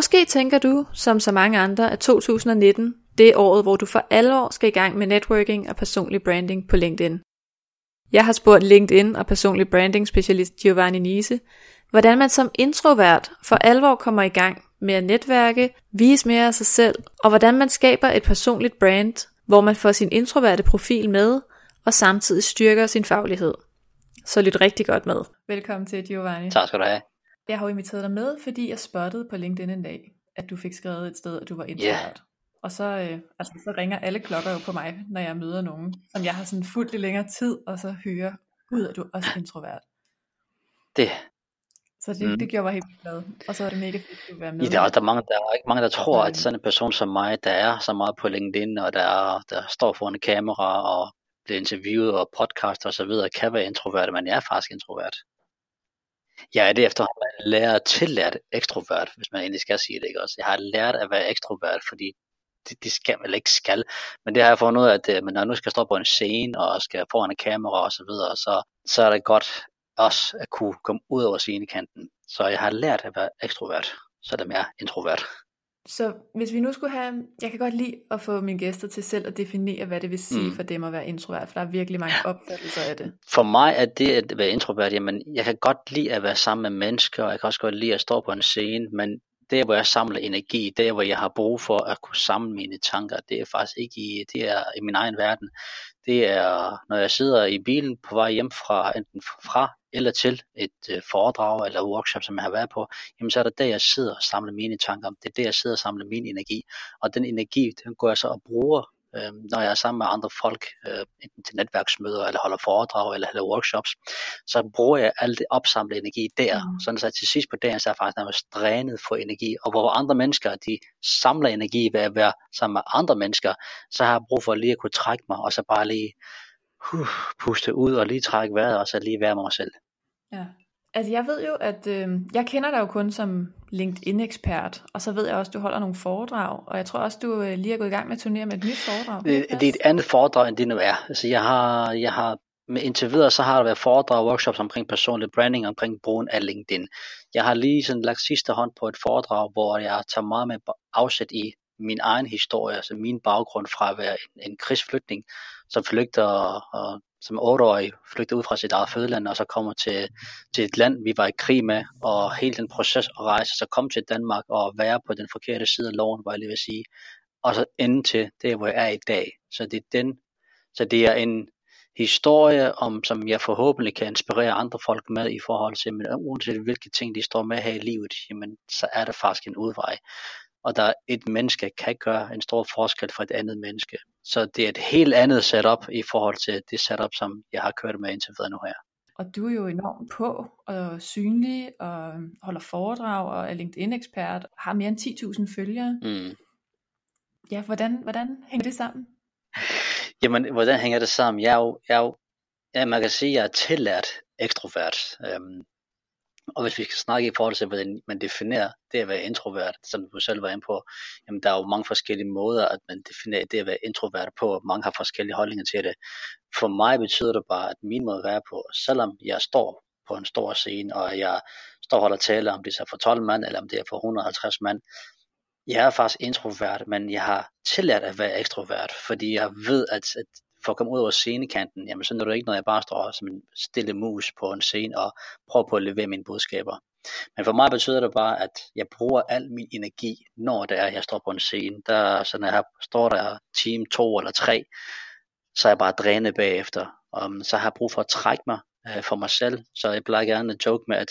Måske tænker du, som så mange andre, at 2019 det er året, hvor du for alvor skal i gang med networking og personlig branding på LinkedIn. Jeg har spurgt LinkedIn og personlig branding specialist Giovanni Nise, hvordan man som introvert for alvor kommer i gang med at netværke, vise mere af sig selv, og hvordan man skaber et personligt brand, hvor man får sin introverte profil med, og samtidig styrker sin faglighed. Så lyt rigtig godt med. Velkommen til Giovanni. Tak skal du have. Jeg har jo inviteret dig med, fordi jeg spottede på LinkedIn en dag, at du fik skrevet et sted, at du var introvert. Yeah. Og så, øh, altså, så ringer alle klokker jo på mig, når jeg møder nogen, som jeg har sådan fuldt i længere tid, og så hører, ud at du er også introvert. Det. Så det, mm. det gjorde mig helt glad. Og så er det mega fedt, at være med. Ja, der, er, der, er mange, der er ikke mange, der tror, at sådan en person som mig, der er så meget på LinkedIn, og der, der står foran en kamera, og bliver interviewet og podcast og så videre, kan være introvert, men jeg er faktisk introvert. Jeg er det efterhånden lært tillært ekstrovert, hvis man egentlig skal sige det, ikke også? Jeg har lært at være ekstrovert, fordi det, det skal man ikke skal. Men det har jeg fundet ud af, at øh, men når jeg nu skal stå på en scene, og skal foran en kamera og så videre, så, så er det godt også at kunne komme ud over scenekanten. Så jeg har lært at være ekstrovert, selvom jeg er introvert. Så hvis vi nu skulle have, jeg kan godt lide at få mine gæster til selv at definere, hvad det vil sige mm. for dem at være introvert, for der er virkelig mange opfattelser af det. For mig er det at være introvert, jamen jeg kan godt lide at være sammen med mennesker, og jeg kan også godt lide at stå på en scene, men der hvor jeg samler energi, der hvor jeg har brug for at kunne samle mine tanker, det er faktisk ikke i, det er i min egen verden. Det er, når jeg sidder i bilen på vej hjem fra, enten fra eller til et øh, foredrag eller workshop, som jeg har været på, jamen så er det der, jeg sidder og samler mine tanker. Det er der, jeg sidder og samler min energi. Og den energi, den går jeg så og bruger øh, når jeg er sammen med andre folk, øh, enten til netværksmøder, eller holder foredrag, eller holder workshops, så bruger jeg alt det opsamlede energi der, mm. sådan så til sidst på dagen, så er jeg faktisk nærmest drænet for energi, og hvor andre mennesker, de samler energi ved at være sammen med andre mennesker, så har jeg brug for lige at kunne trække mig, og så bare lige uh, puste ud, og lige trække vejret, og så lige være med mig selv. Ja. Altså jeg ved jo, at øh, jeg kender dig jo kun som LinkedIn-ekspert, og så ved jeg også, at du holder nogle foredrag, og jeg tror også, du øh, lige er gået i gang med at turnere med et nyt foredrag. Det, det er et andet foredrag, end det nu er. Altså jeg har, jeg har med indtil videre, så har der været foredrag og workshops omkring personlig branding, omkring brugen af LinkedIn. Jeg har lige sådan lagt sidste hånd på et foredrag, hvor jeg tager meget med afsæt i min egen historie, altså min baggrund fra at være en, en krigsflygtning, som flygter og, og som otteårig flygter ud fra sit eget fødeland, og så kommer til, til et land, vi var i krig med, og hele den proces at rejse, så komme til Danmark og være på den forkerte side af loven, var jeg lige vil sige, og så ende til det, hvor jeg er i dag. Så det er, den, så det er en historie, om, som jeg forhåbentlig kan inspirere andre folk med i forhold til, men uanset hvilke ting de står med her i livet, jamen, så er det faktisk en udvej og der et menneske kan gøre en stor forskel for et andet menneske. Så det er et helt andet setup i forhold til det setup, som jeg har kørt med indtil videre nu her. Og du er jo enormt på og synlig og holder foredrag og er LinkedIn-ekspert og har mere end 10.000 følgere. Mm. Ja, hvordan, hvordan hænger det sammen? Jamen, hvordan hænger det sammen? Jeg er jo, jeg er jo ja, man kan sige, at jeg er tillært ekstrovert. Øhm, og hvis vi skal snakke i forhold til, hvordan man definerer det at være introvert, som du selv var inde på, jamen der er jo mange forskellige måder, at man definerer det at være introvert på, og mange har forskellige holdninger til det. For mig betyder det bare, at min måde at være på, selvom jeg står på en stor scene, og jeg står og holder tale, om det er for 12 mand, eller om det er for 150 mand, jeg er faktisk introvert, men jeg har tillært at være ekstrovert, fordi jeg ved, at, at for at komme ud over scenekanten, jamen så når du ikke, når jeg bare står som en stille mus på en scene og prøver på at levere mine budskaber. Men for mig betyder det bare, at jeg bruger al min energi, når det er, jeg står på en scene. Der, så når jeg står der team to eller tre, så er jeg bare drænet bagefter. Og så har jeg brug for at trække mig øh, for mig selv. Så jeg plejer gerne at joke med, at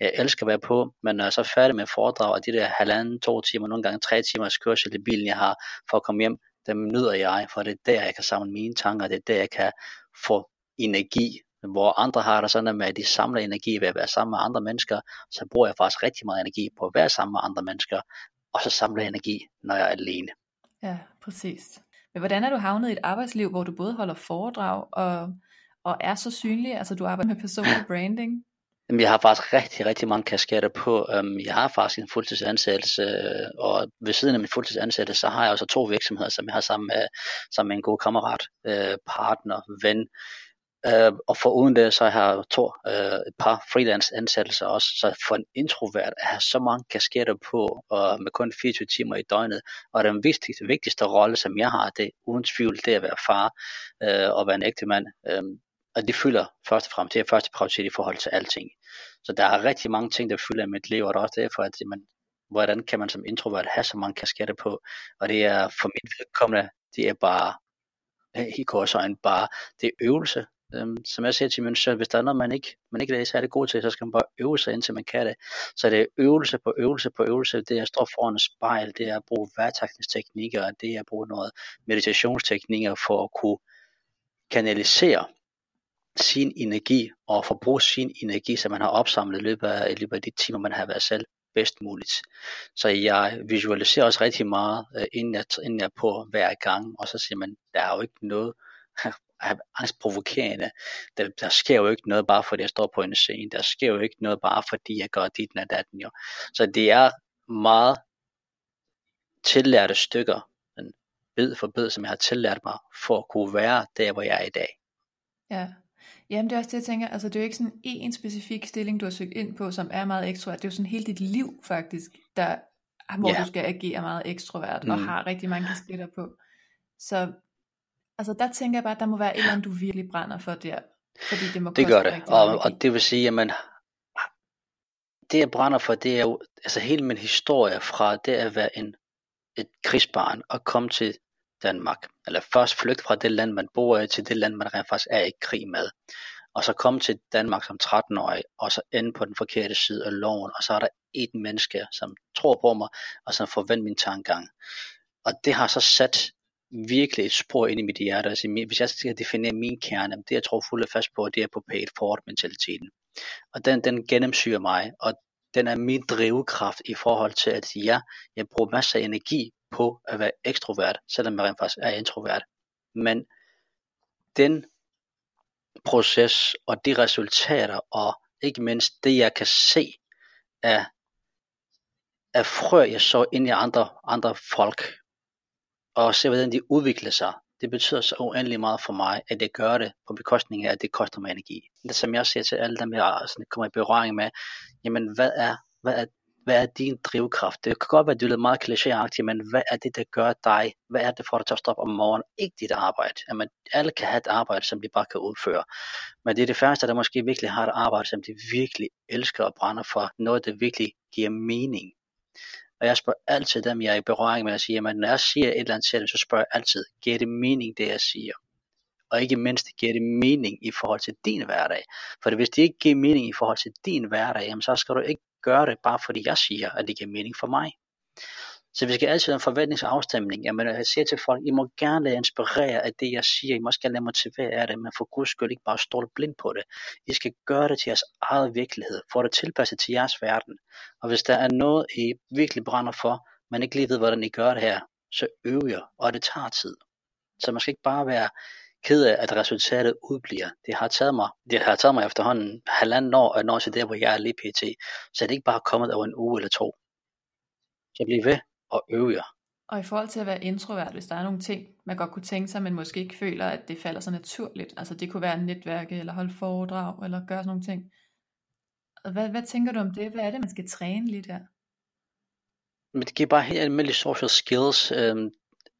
jeg elsker at være på, men når jeg så er færdig med foredrag, og de der halvanden, to timer, nogle gange tre timers kørsel i bilen, jeg har for at komme hjem, dem nyder jeg, for det er der, jeg kan samle mine tanker, det er der, jeg kan få energi hvor andre har det sådan, at de samler energi ved at være sammen med andre mennesker, så bruger jeg faktisk rigtig meget energi på at være sammen med andre mennesker, og så samler jeg energi, når jeg er alene. Ja, præcis. Men hvordan er du havnet i et arbejdsliv, hvor du både holder foredrag og, og er så synlig? Altså du arbejder med personlig branding. Jamen, jeg har faktisk rigtig, rigtig mange kasketter på. Um, jeg har faktisk en fuldtidsansættelse, øh, og ved siden af min fuldtidsansættelse, så har jeg også to virksomheder, som jeg har sammen med, sammen med en god kammerat, øh, partner, ven. Uh, og for uden det, så har jeg to, et par freelance ansættelser også. Så for en introvert at have så mange kasketter på, og med kun 24 timer i døgnet, og den vigtigste, vigtigste rolle, som jeg har, det er uden tvivl, det er at være far uh, og være en ægte mand. Øhm, og det fylder først og fremmest, det er første prioritet i forhold til alting. Så der er rigtig mange ting, der fylder i mit liv, og det er også derfor, at man, hvordan kan man som introvert have så mange kasketter på, og det er for mit vedkommende, det er bare, øh, i korsøjen bare, det er øvelse, øhm, som jeg siger til min søn, hvis der er noget, man ikke, man ikke er særlig god til, så skal man bare øve sig, indtil man kan det. Så det er øvelse på øvelse på øvelse. Det er at stå foran et spejl, det er at bruge værtakningsteknikker, det er at bruge noget meditationsteknikker for at kunne kanalisere sin energi og forbruge sin energi, som man har opsamlet i løbet af, i løbet af de timer, man har været selv bedst muligt. Så jeg visualiserer også rigtig meget, øh, inden, jeg, inden jeg på hver gang, og så siger man, der er jo ikke noget angstprovokerende. Der, der sker jo ikke noget bare fordi jeg står på en scene. Der sker jo ikke noget bare fordi jeg gør dit og datten jo. Så det er meget tillærte stykker, en bid for bid, som jeg har tillært mig, for at kunne være der, hvor jeg er i dag. Ja, Jamen det er også det, jeg tænker, altså det er jo ikke sådan en specifik stilling, du har søgt ind på, som er meget ekstrovert. Det er jo sådan hele dit liv faktisk, der, hvor yeah. du skal agere meget ekstrovert, mm. og har rigtig mange kasketter på. Så altså der tænker jeg bare, at der må være et eller andet, du virkelig brænder for der. Fordi det må det gør det, og, og det vil sige, at man, det jeg brænder for, det er jo, altså hele min historie fra det at være en, et krigsbarn og komme til Danmark, eller først flygte fra det land, man bor i, til det land, man rent faktisk er i krig med, og så komme til Danmark som 13-årig, og så ende på den forkerte side af loven, og så er der et menneske, som tror på mig, og som forventer min tankegang. Og det har så sat virkelig et spor ind i mit hjerte. Altså, hvis jeg skal definere min kerne, det jeg tror fuldt fast på, det er på paid forward mentaliteten. Og den, den gennemsyrer mig, og den er min drivkraft i forhold til, at ja, jeg bruger masser af energi på at være ekstrovert, selvom man rent faktisk er introvert. Men den proces og de resultater, og ikke mindst det, jeg kan se af, af frø, jeg så ind i andre, andre folk, og se hvordan de udvikler sig, det betyder så uendelig meget for mig, at det gør det på bekostning af, at det koster mig energi. Det som jeg siger til alle dem, jeg sådan, kommer i berøring med, jamen hvad er, hvad er hvad er din drivkraft? Det kan godt være, at du er meget klichéagtigt, men hvad er det, der gør dig? Hvad er det for dig til at stoppe om morgenen? Ikke dit arbejde. Jamen, alle kan have et arbejde, som de bare kan udføre. Men det er det første, der måske virkelig har et arbejde, som de virkelig elsker og brænder for. Noget, der virkelig giver mening. Og jeg spørger altid dem, jeg er i berøring med at sige, at når jeg siger et eller andet til dem, så spørger jeg altid, giver det mening, det jeg siger? Og ikke mindst, giver det mening i forhold til din hverdag? For hvis det ikke giver mening i forhold til din hverdag, jamen så skal du ikke gøre det, bare fordi jeg siger, at det giver mening for mig. Så vi skal altid have en forventningsafstemning. Jamen, øh, jeg siger til folk, I må gerne lade inspirere af det, jeg siger. I må også gerne lade motivere af det, men for guds skyld ikke bare stå blind på det. I skal gøre det til jeres eget virkelighed, Få det tilpasset til jeres verden. Og hvis der er noget, I virkelig brænder for, men ikke lige ved, hvordan I gør det her, så øv jer, og det tager tid. Så man skal ikke bare være ked af, at resultatet udbliver. Det har taget mig, det har taget mig efterhånden halvanden år at nå til der, hvor jeg er lige pt. Så det er ikke bare kommet over en uge eller to. Så bliv ved og øv jer. Og i forhold til at være introvert, hvis der er nogle ting, man godt kunne tænke sig, men måske ikke føler, at det falder så naturligt. Altså det kunne være netværke, eller holde foredrag, eller gøre sådan nogle ting. Hvad, hvad tænker du om det? Hvad er det, man skal træne lidt der? Men det giver bare helt almindelige social skills. Øhm,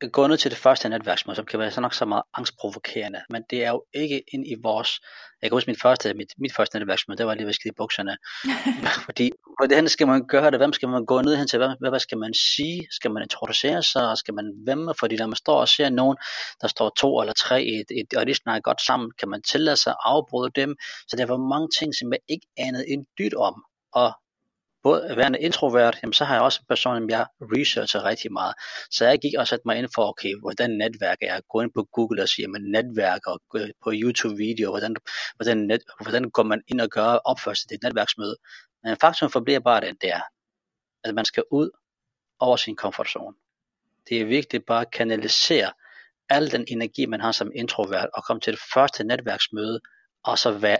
ned til det første netværksmøde, som kan være så nok så meget angstprovokerende, men det er jo ikke ind i vores, jeg kan huske mit første, mit, mit første netværksmøde, det var lige ved skide bukserne, fordi hvordan skal man gøre det, hvem skal man gå ned hen til, hvad, hvad skal man sige, skal man introducere sig, skal man hvem, fordi når man står og ser nogen, der står to eller tre i et, et og de snakker godt sammen, kan man tillade sig at afbryde dem, så der var mange ting, som jeg ikke anede en dyt om, og både værende introvert, jamen, så har jeg også en person, som jeg researcher rigtig meget. Så jeg gik og satte mig ind for, okay, hvordan netværker jeg? Gå ind på Google og sige, man og øh, på YouTube-video, hvordan, hvordan, net, hvordan går man ind og gør opførsel til et netværksmøde. Men faktum forbliver bare den der, at man skal ud over sin komfortzone. Det er vigtigt bare at kanalisere al den energi, man har som introvert, og komme til det første netværksmøde, og så være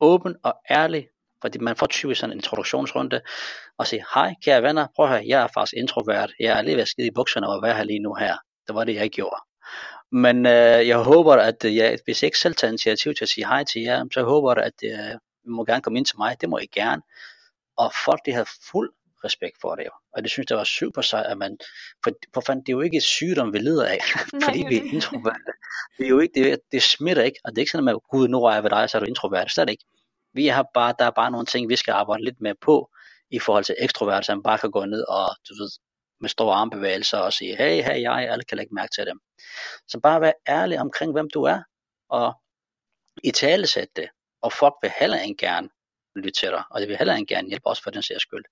åben og ærlig, fordi man får typisk sådan en introduktionsrunde, og sige, hej kære venner, prøv at høre, jeg er faktisk introvert, jeg er lige ved at skide i bukserne og være her lige nu her. Det var det, jeg gjorde. Men øh, jeg håber, at øh, jeg, hvis jeg ikke selv tager initiativ til at sige hej til jer, så håber jeg, at øh, I må gerne komme ind til mig. Det må I gerne. Og folk, de havde fuld respekt for det jo. Og det synes jeg var super sejt, at man, for, for fanden, det er jo ikke et sygdom, vi lider af, Nej, fordi vi er introverte. Det er jo ikke, det, det smitter ikke, og det er ikke sådan, at gud, nu er jeg ved dig, så er du introvert. Er det ikke. Vi har bare, der er bare nogle ting, vi skal arbejde lidt mere på, i forhold til ekstrovert, så man bare kan gå ned og, du ved, med store armbevægelser og sige, hey, hey, jeg, alle kan lægge mærke til dem. Så bare vær ærlig omkring, hvem du er, og i tale det, og folk vil heller ikke gerne lytte til dig, og det vil heller ikke gerne hjælpe os for den sags skyld.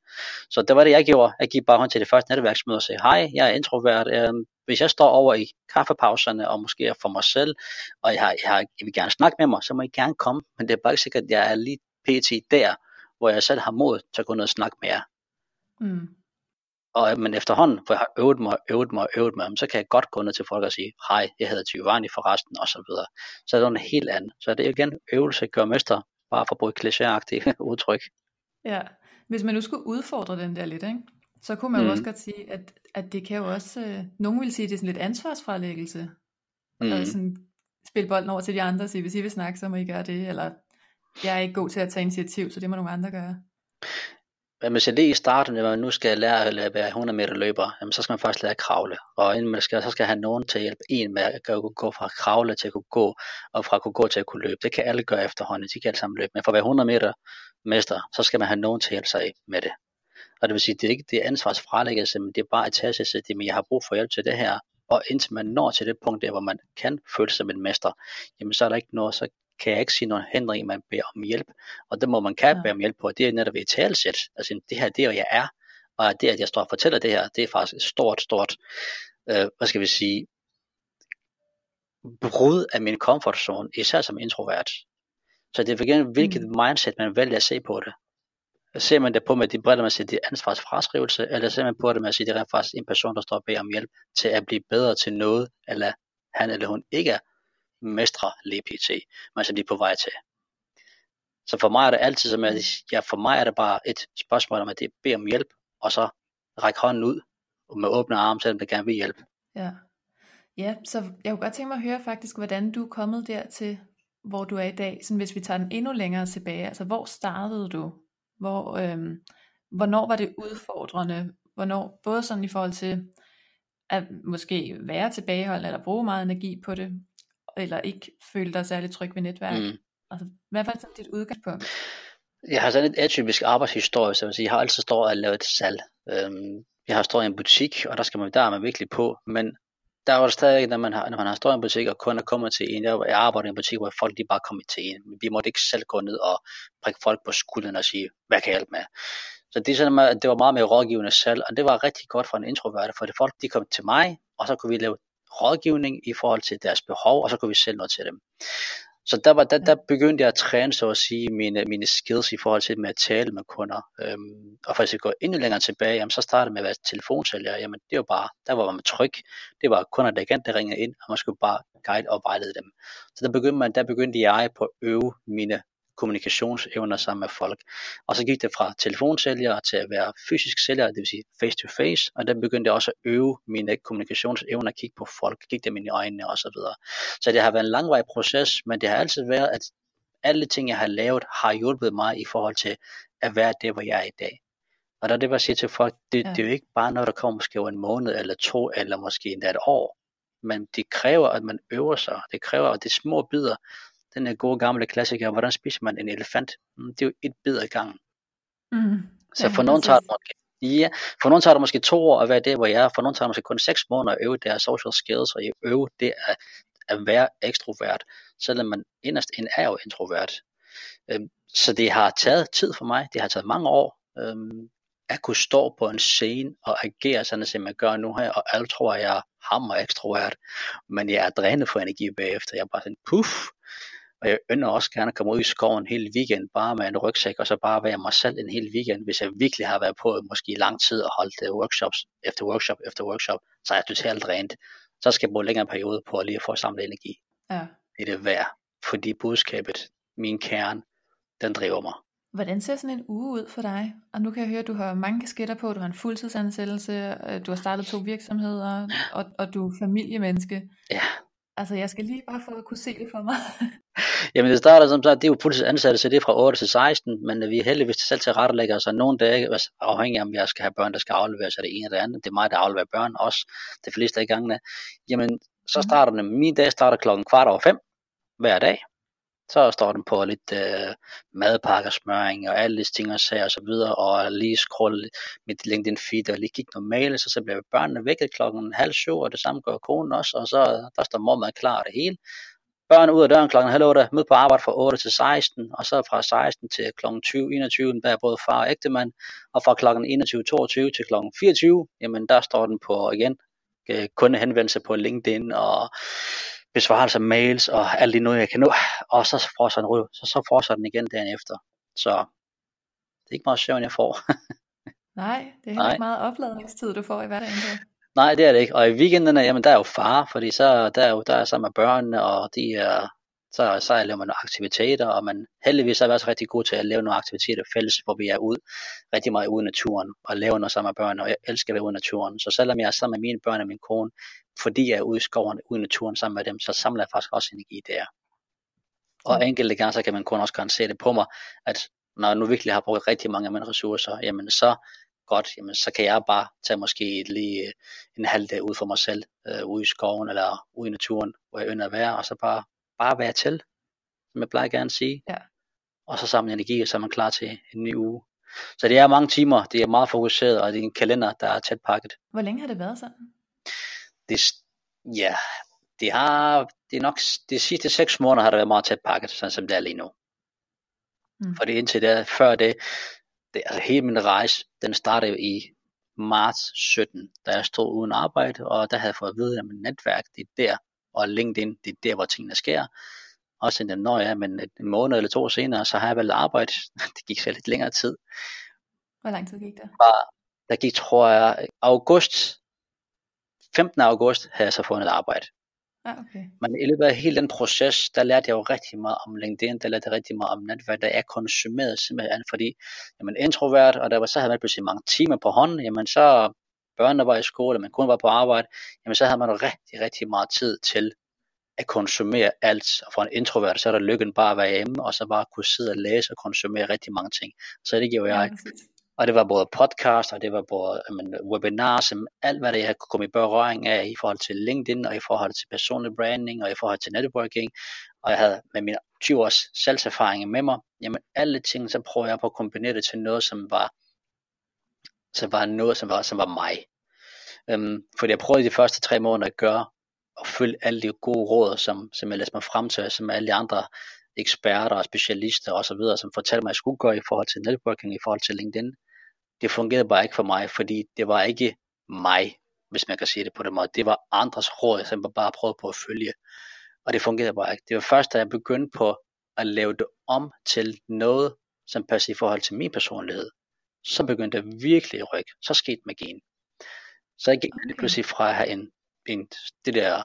Så det var det, jeg gjorde. Jeg gik bare hånd til det første netværksmøde og sagde, hej, jeg er introvert. Øhm, hvis jeg står over i kaffepauserne, og måske er for mig selv, og jeg, har, jeg, har, jeg vil gerne snakke med mig, så må I gerne komme. Men det er bare ikke sikkert, at jeg er lige pt. der, hvor jeg selv har mod til at gå ned og snakke med jer. Mm. Og, men efterhånden, hvor jeg har øvet mig, øvet mig, øvet mig, så kan jeg godt gå ned til folk og sige, hej, jeg hedder Giovanni forresten, og så videre. Så er det noget helt andet. Så det er igen øvelse gør mester, bare for at bruge klichéagtigt udtryk. Ja, hvis man nu skulle udfordre den der lidt, ikke? Så kunne man mm. jo også godt sige, at, at det kan jo også, øh, nogen vil sige, at det er sådan lidt ansvarsfralæggelse. Mm. Og sådan spille bolden over til de andre og sige, hvis I vil snakke, så må I gøre det, eller jeg er ikke god til at tage initiativ, så det må nogle andre gøre. Men hvis jeg lige i starten, når nu skal lære at være 100 meter løber, jamen, så skal man først lære at kravle. Og inden man skal, så skal have nogen til at hjælpe en med at gå fra kravle til at kunne gå, og fra at kunne gå til at kunne løbe. Det kan alle gøre efterhånden, de kan alle sammen løbe. Men for at være 100 meter mester, så skal man have nogen til at hjælpe sig med det. Og det vil sige, det er ikke det ansvarsfralæggelse, men det er bare at tage sig til, men jeg har brug for hjælp til det her. Og indtil man når til det punkt der, hvor man kan føle sig som en mester, jamen så er der ikke noget, så kan jeg ikke sige noget hindring, man beder om hjælp. Og det må man kan ja. bede om hjælp på, det er netop et talsæt. Altså det her, det er jeg er, og det at jeg står og fortæller det her, det er faktisk et stort, stort, øh, hvad skal vi sige, brud af min comfort zone, især som introvert. Så det er igen, hvilket mm. mindset man vælger at se på det. Ser man det på med de briller, man siger, det er ansvarsfraskrivelse, eller ser man på det med at sige, det er faktisk en person, der står og beder om hjælp til at blive bedre til noget, eller han eller hun ikke er mestre lige pt, men som de er på vej til. Så for mig er det altid som, at ja, for mig er det bare et spørgsmål om, at det beder om hjælp, og så række hånden ud med åbne arme, selvom det gerne vil hjælpe. Ja. ja, så jeg kunne godt tænke mig at høre faktisk, hvordan du er kommet dertil, hvor du er i dag, sådan hvis vi tager den endnu længere tilbage, altså hvor startede du? Hvor, øhm, hvornår var det udfordrende? Hvornår, både sådan i forhold til at måske være tilbageholdende, eller bruge meget energi på det, eller ikke føle dig særlig tryg ved netværk? Mm. Altså, hvad var sådan dit udgangspunkt? Jeg har sådan et atypisk arbejdshistorie, så jeg har altid stået og lavet et salg. Øhm, jeg har stået i en butik, og der skal man, der er man virkelig på, men der var det stadig, når man har, når man har stået i en butik, og kunder kommer til en, jeg, jeg arbejder i en butik, hvor folk de bare kommer til en. Vi måtte ikke selv gå ned og prikke folk på skulderen og sige, hvad kan jeg hjælpe med? Så det, sådan, at det var meget mere rådgivende selv, og det var rigtig godt for en introvert, for det folk de kom til mig, og så kunne vi lave rådgivning i forhold til deres behov, og så kunne vi sælge noget til dem. Så der, var, der, der begyndte jeg at træne, så at sige, mine, mine skills i forhold til med at tale med kunder. Øhm, og at gå endnu længere tilbage, jamen, så startede med at være telefonsælger. Jamen, det var bare, der var man tryg. Det var kunder, der igen, der ringede ind, og man skulle bare guide og vejlede dem. Så der begyndte, man, der begyndte jeg på at øve mine kommunikationsevner sammen med folk. Og så gik det fra telefonsælger til at være fysisk sælger, det vil sige face to face, og der begyndte jeg også at øve mine kommunikationsevner, at kigge på folk, kigge dem ind i øjnene og så videre. Så det har været en langvarig proces, men det har altid været, at alle ting, jeg har lavet, har hjulpet mig i forhold til at være det, hvor jeg er i dag. Og der er det, jeg siger til folk, det, ja. det er jo ikke bare noget, der kommer måske over en måned eller to, eller måske endda et år. Men det kræver, at man øver sig. Det kræver, at det er små bidder, den er gode gamle klassiker, hvordan spiser man en elefant? Mm, det er jo et bid ad gangen. Mm. Så for nogen tager det måske Ja, for nogen tager det måske to år at være der, hvor jeg er. For nogen tager det måske kun seks måneder at øve deres social skills, og øve det at, at være ekstrovert, selvom man inderst ind er jo introvert. Øhm, så det har taget tid for mig, det har taget mange år, Øhm, at kunne stå på en scene og agere sådan, som jeg gør nu her, og alle tror, at jeg er hammer ekstrovert, men jeg er drænet for energi bagefter. Jeg er bare sådan, puff, og jeg ønsker også gerne at komme ud i skoven hele weekend, bare med en rygsæk, og så bare være mig selv en hel weekend. Hvis jeg virkelig har været på måske i lang tid og holdt øh, workshops efter workshop efter workshop, så er jeg totalt drænet. Så skal jeg bruge længere periode på at lige få samlet energi. Ja. Det er det værd, fordi budskabet, min kerne, den driver mig. Hvordan ser sådan en uge ud for dig? Og nu kan jeg høre, at du har mange kasketter på, du har en fuldtidsansættelse, øh, du har startet to virksomheder, og, og du er familiemenneske. Ja. Altså, jeg skal lige bare få at kunne se det for mig. Jamen det starter som sagt, det er jo fuldtidsansatte, så det er fra 8 til 16, men vi er heldigvis selv til rettelægger, så nogle dage, altså, afhængig af om jeg skal have børn, der skal afleveres, er det ene eller det andet. Det er mig, der afleverer børn også, det fleste af gangene. Jamen, så mhm. starter den, min dag starter klokken kvart over fem hver dag, så står den på lidt øh, madpakker, smøring og alle de ting og sager og så videre, og lige scrolle mit LinkedIn feed og lige kigge normalt, så, så bliver børnene vækket klokken halv syv, og det samme gør konen også, og så der står mormad klar det hele. Børn ud af døren klokken halv otte, mød på arbejde fra 8 til 16, og så fra 16 til klokken 20, 21, der er både far og ægtemand, og fra klokken 21, 22 til klokken 24, jamen der står den på igen, øh, kundehenvendelse på LinkedIn og besvarelse af mails og alt det noget, jeg kan nå, og så fortsætter den, så, så fortsætter den igen dagen efter. Så det er ikke meget søvn, jeg får. Nej, det er heller ikke meget opladningstid, du får i hverdagen. Nej, det er det ikke. Og i weekenderne, jamen der er jo far, fordi så der er jo der er sammen med børnene, og de er, så, så laver man nogle aktiviteter, og man heldigvis er også rigtig god til at lave nogle aktiviteter fælles, hvor vi er ude rigtig meget ude i naturen, og laver noget sammen med børn, og jeg elsker at være ude i naturen. Så selvom jeg er sammen med mine børn og min kone, fordi jeg er ude i skoven, ude i naturen sammen med dem, så samler jeg faktisk også energi der. Og enkelte gange, så kan man kun også gerne se det på mig, at når jeg nu virkelig har brugt rigtig mange af mine ressourcer, jamen så godt, jamen så kan jeg bare tage måske lige en halv dag ud for mig selv, øh, ude i skoven eller ude i naturen, hvor jeg ønsker at være, og så bare, bare være til, som jeg plejer gerne at sige. Ja. Og så samle energi, og så er man klar til en ny uge. Så det er mange timer, det er meget fokuseret, og det er en kalender, der er tæt pakket. Hvor længe har det været sådan? Det, ja, det har, det er nok, de sidste seks måneder har det været meget tæt pakket, sådan som det er lige nu. Mm. Fordi indtil det, før det, det altså hele min rejse, den startede i marts 17, da jeg stod uden arbejde, og der havde jeg fået at vide, at mit netværk, det er der, og LinkedIn, det er der, hvor tingene sker. Også den, når jeg, men en måned eller to senere, så har jeg vel arbejde. Det gik så lidt længere tid. Hvor lang tid gik det? Bare, der gik, tror jeg, august 15. august havde jeg så fundet et arbejde. Ah, okay. Men i løbet af hele den proces, der lærte jeg jo rigtig meget om LinkedIn, der lærte jeg rigtig meget om netværk, der er konsumeret simpelthen, fordi jamen, introvert, og der var så havde man pludselig mange timer på hånden, jamen så børnene var i skole, man kun var på arbejde, jamen så havde man rigtig, rigtig meget tid til at konsumere alt. Og for en introvert, så er der lykken bare at være hjemme, og så bare kunne sidde og læse og konsumere rigtig mange ting. Så det gjorde jeg. Ja, og det var både podcast, og det var både men, webinars, alt hvad det jeg kunne komme i berøring af i forhold til LinkedIn, og i forhold til personlig branding, og i forhold til networking. Og jeg havde med mine 20 års salgserfaring med mig, jamen alle ting, så prøver jeg på at kombinere det til noget, som var, som var noget, som var, som var mig. Øhm, fordi jeg prøvede de første tre måneder at gøre, og følge alle de gode råd, som, som jeg læste mig frem til, som alle de andre eksperter og specialister osv., som fortalte mig, at jeg skulle gøre i forhold til networking, i forhold til LinkedIn det fungerede bare ikke for mig, fordi det var ikke mig, hvis man kan sige det på den måde. Det var andres råd, som jeg bare prøvede på at følge. Og det fungerede bare ikke. Det var først, da jeg begyndte på at lave det om til noget, som passer i forhold til min personlighed. Så begyndte det virkelig at rykke. Så skete magien. Så jeg gik okay. pludselig fra at have en, en, det der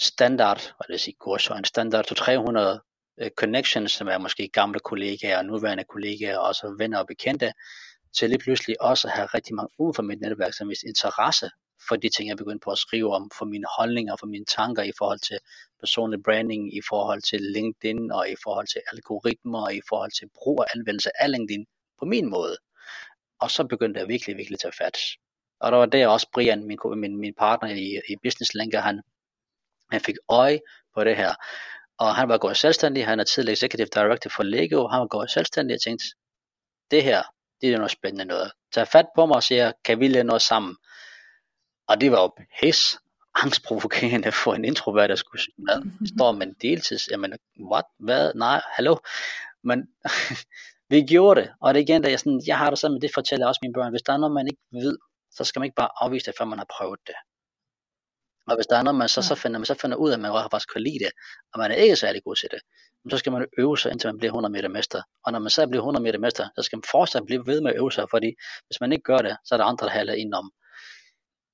standard, hvad det sige, kurs, en standard til 300 uh, connections, som er måske gamle kollegaer, nuværende kollegaer, og så venner og bekendte, til lige pludselig også at have rigtig mange uden for mit netværk, som vist interesse for de ting, jeg begyndte på at skrive om, for mine holdninger, for mine tanker i forhold til personlig branding, i forhold til LinkedIn, og i forhold til algoritmer, og i forhold til brug og anvendelse af LinkedIn på min måde. Og så begyndte jeg virkelig, virkelig at tage fat. Og der var der også Brian, min, min, min partner i, i Business Linker, han, han fik øje på det her. Og han var gået selvstændig, han er tidligere executive director for Lego, han var gået selvstændig og tænkte, det her, det er noget spændende noget. Tag fat på mig og siger, kan vi lade noget sammen? Og det var jo pis angstprovokerende for en introvert, der skulle med. Står med en deltids, jamen, what, hvad, nej, hallo. Men vi gjorde det, og det er igen, der jeg, sådan, jeg har det sådan, men det fortæller jeg også mine børn, hvis der er noget, man ikke ved, så skal man ikke bare afvise det, før man har prøvet det. Og hvis der er noget, man så, så, finder, man så finder ud af, at man faktisk kan lide det, og man er ikke særlig god til det, så skal man øve sig, indtil man bliver 100 meter mester. Og når man så bliver 100 meter mester, så skal man fortsat blive ved med at øve sig, fordi hvis man ikke gør det, så er der andre, der halder indenom.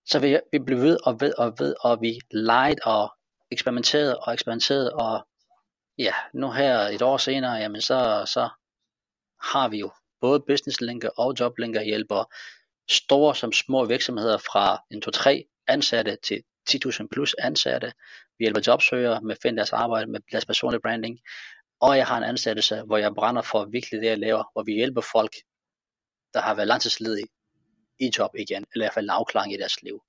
Så vi, vi blev ved og ved og ved, og vi legede og eksperimenterede og eksperimenterede, og ja, nu her et år senere, jamen så, så har vi jo både businesslinker og joblinker hjælper store som små virksomheder fra en 2-3 ansatte til 10.000 plus ansatte. Vi hjælper jobsøgere med at finde deres arbejde med deres personlige branding. Og jeg har en ansættelse, hvor jeg brænder for virkelig det, jeg laver, hvor vi hjælper folk, der har været langtidsledige i job igen, eller i hvert fald en afklaring i deres liv.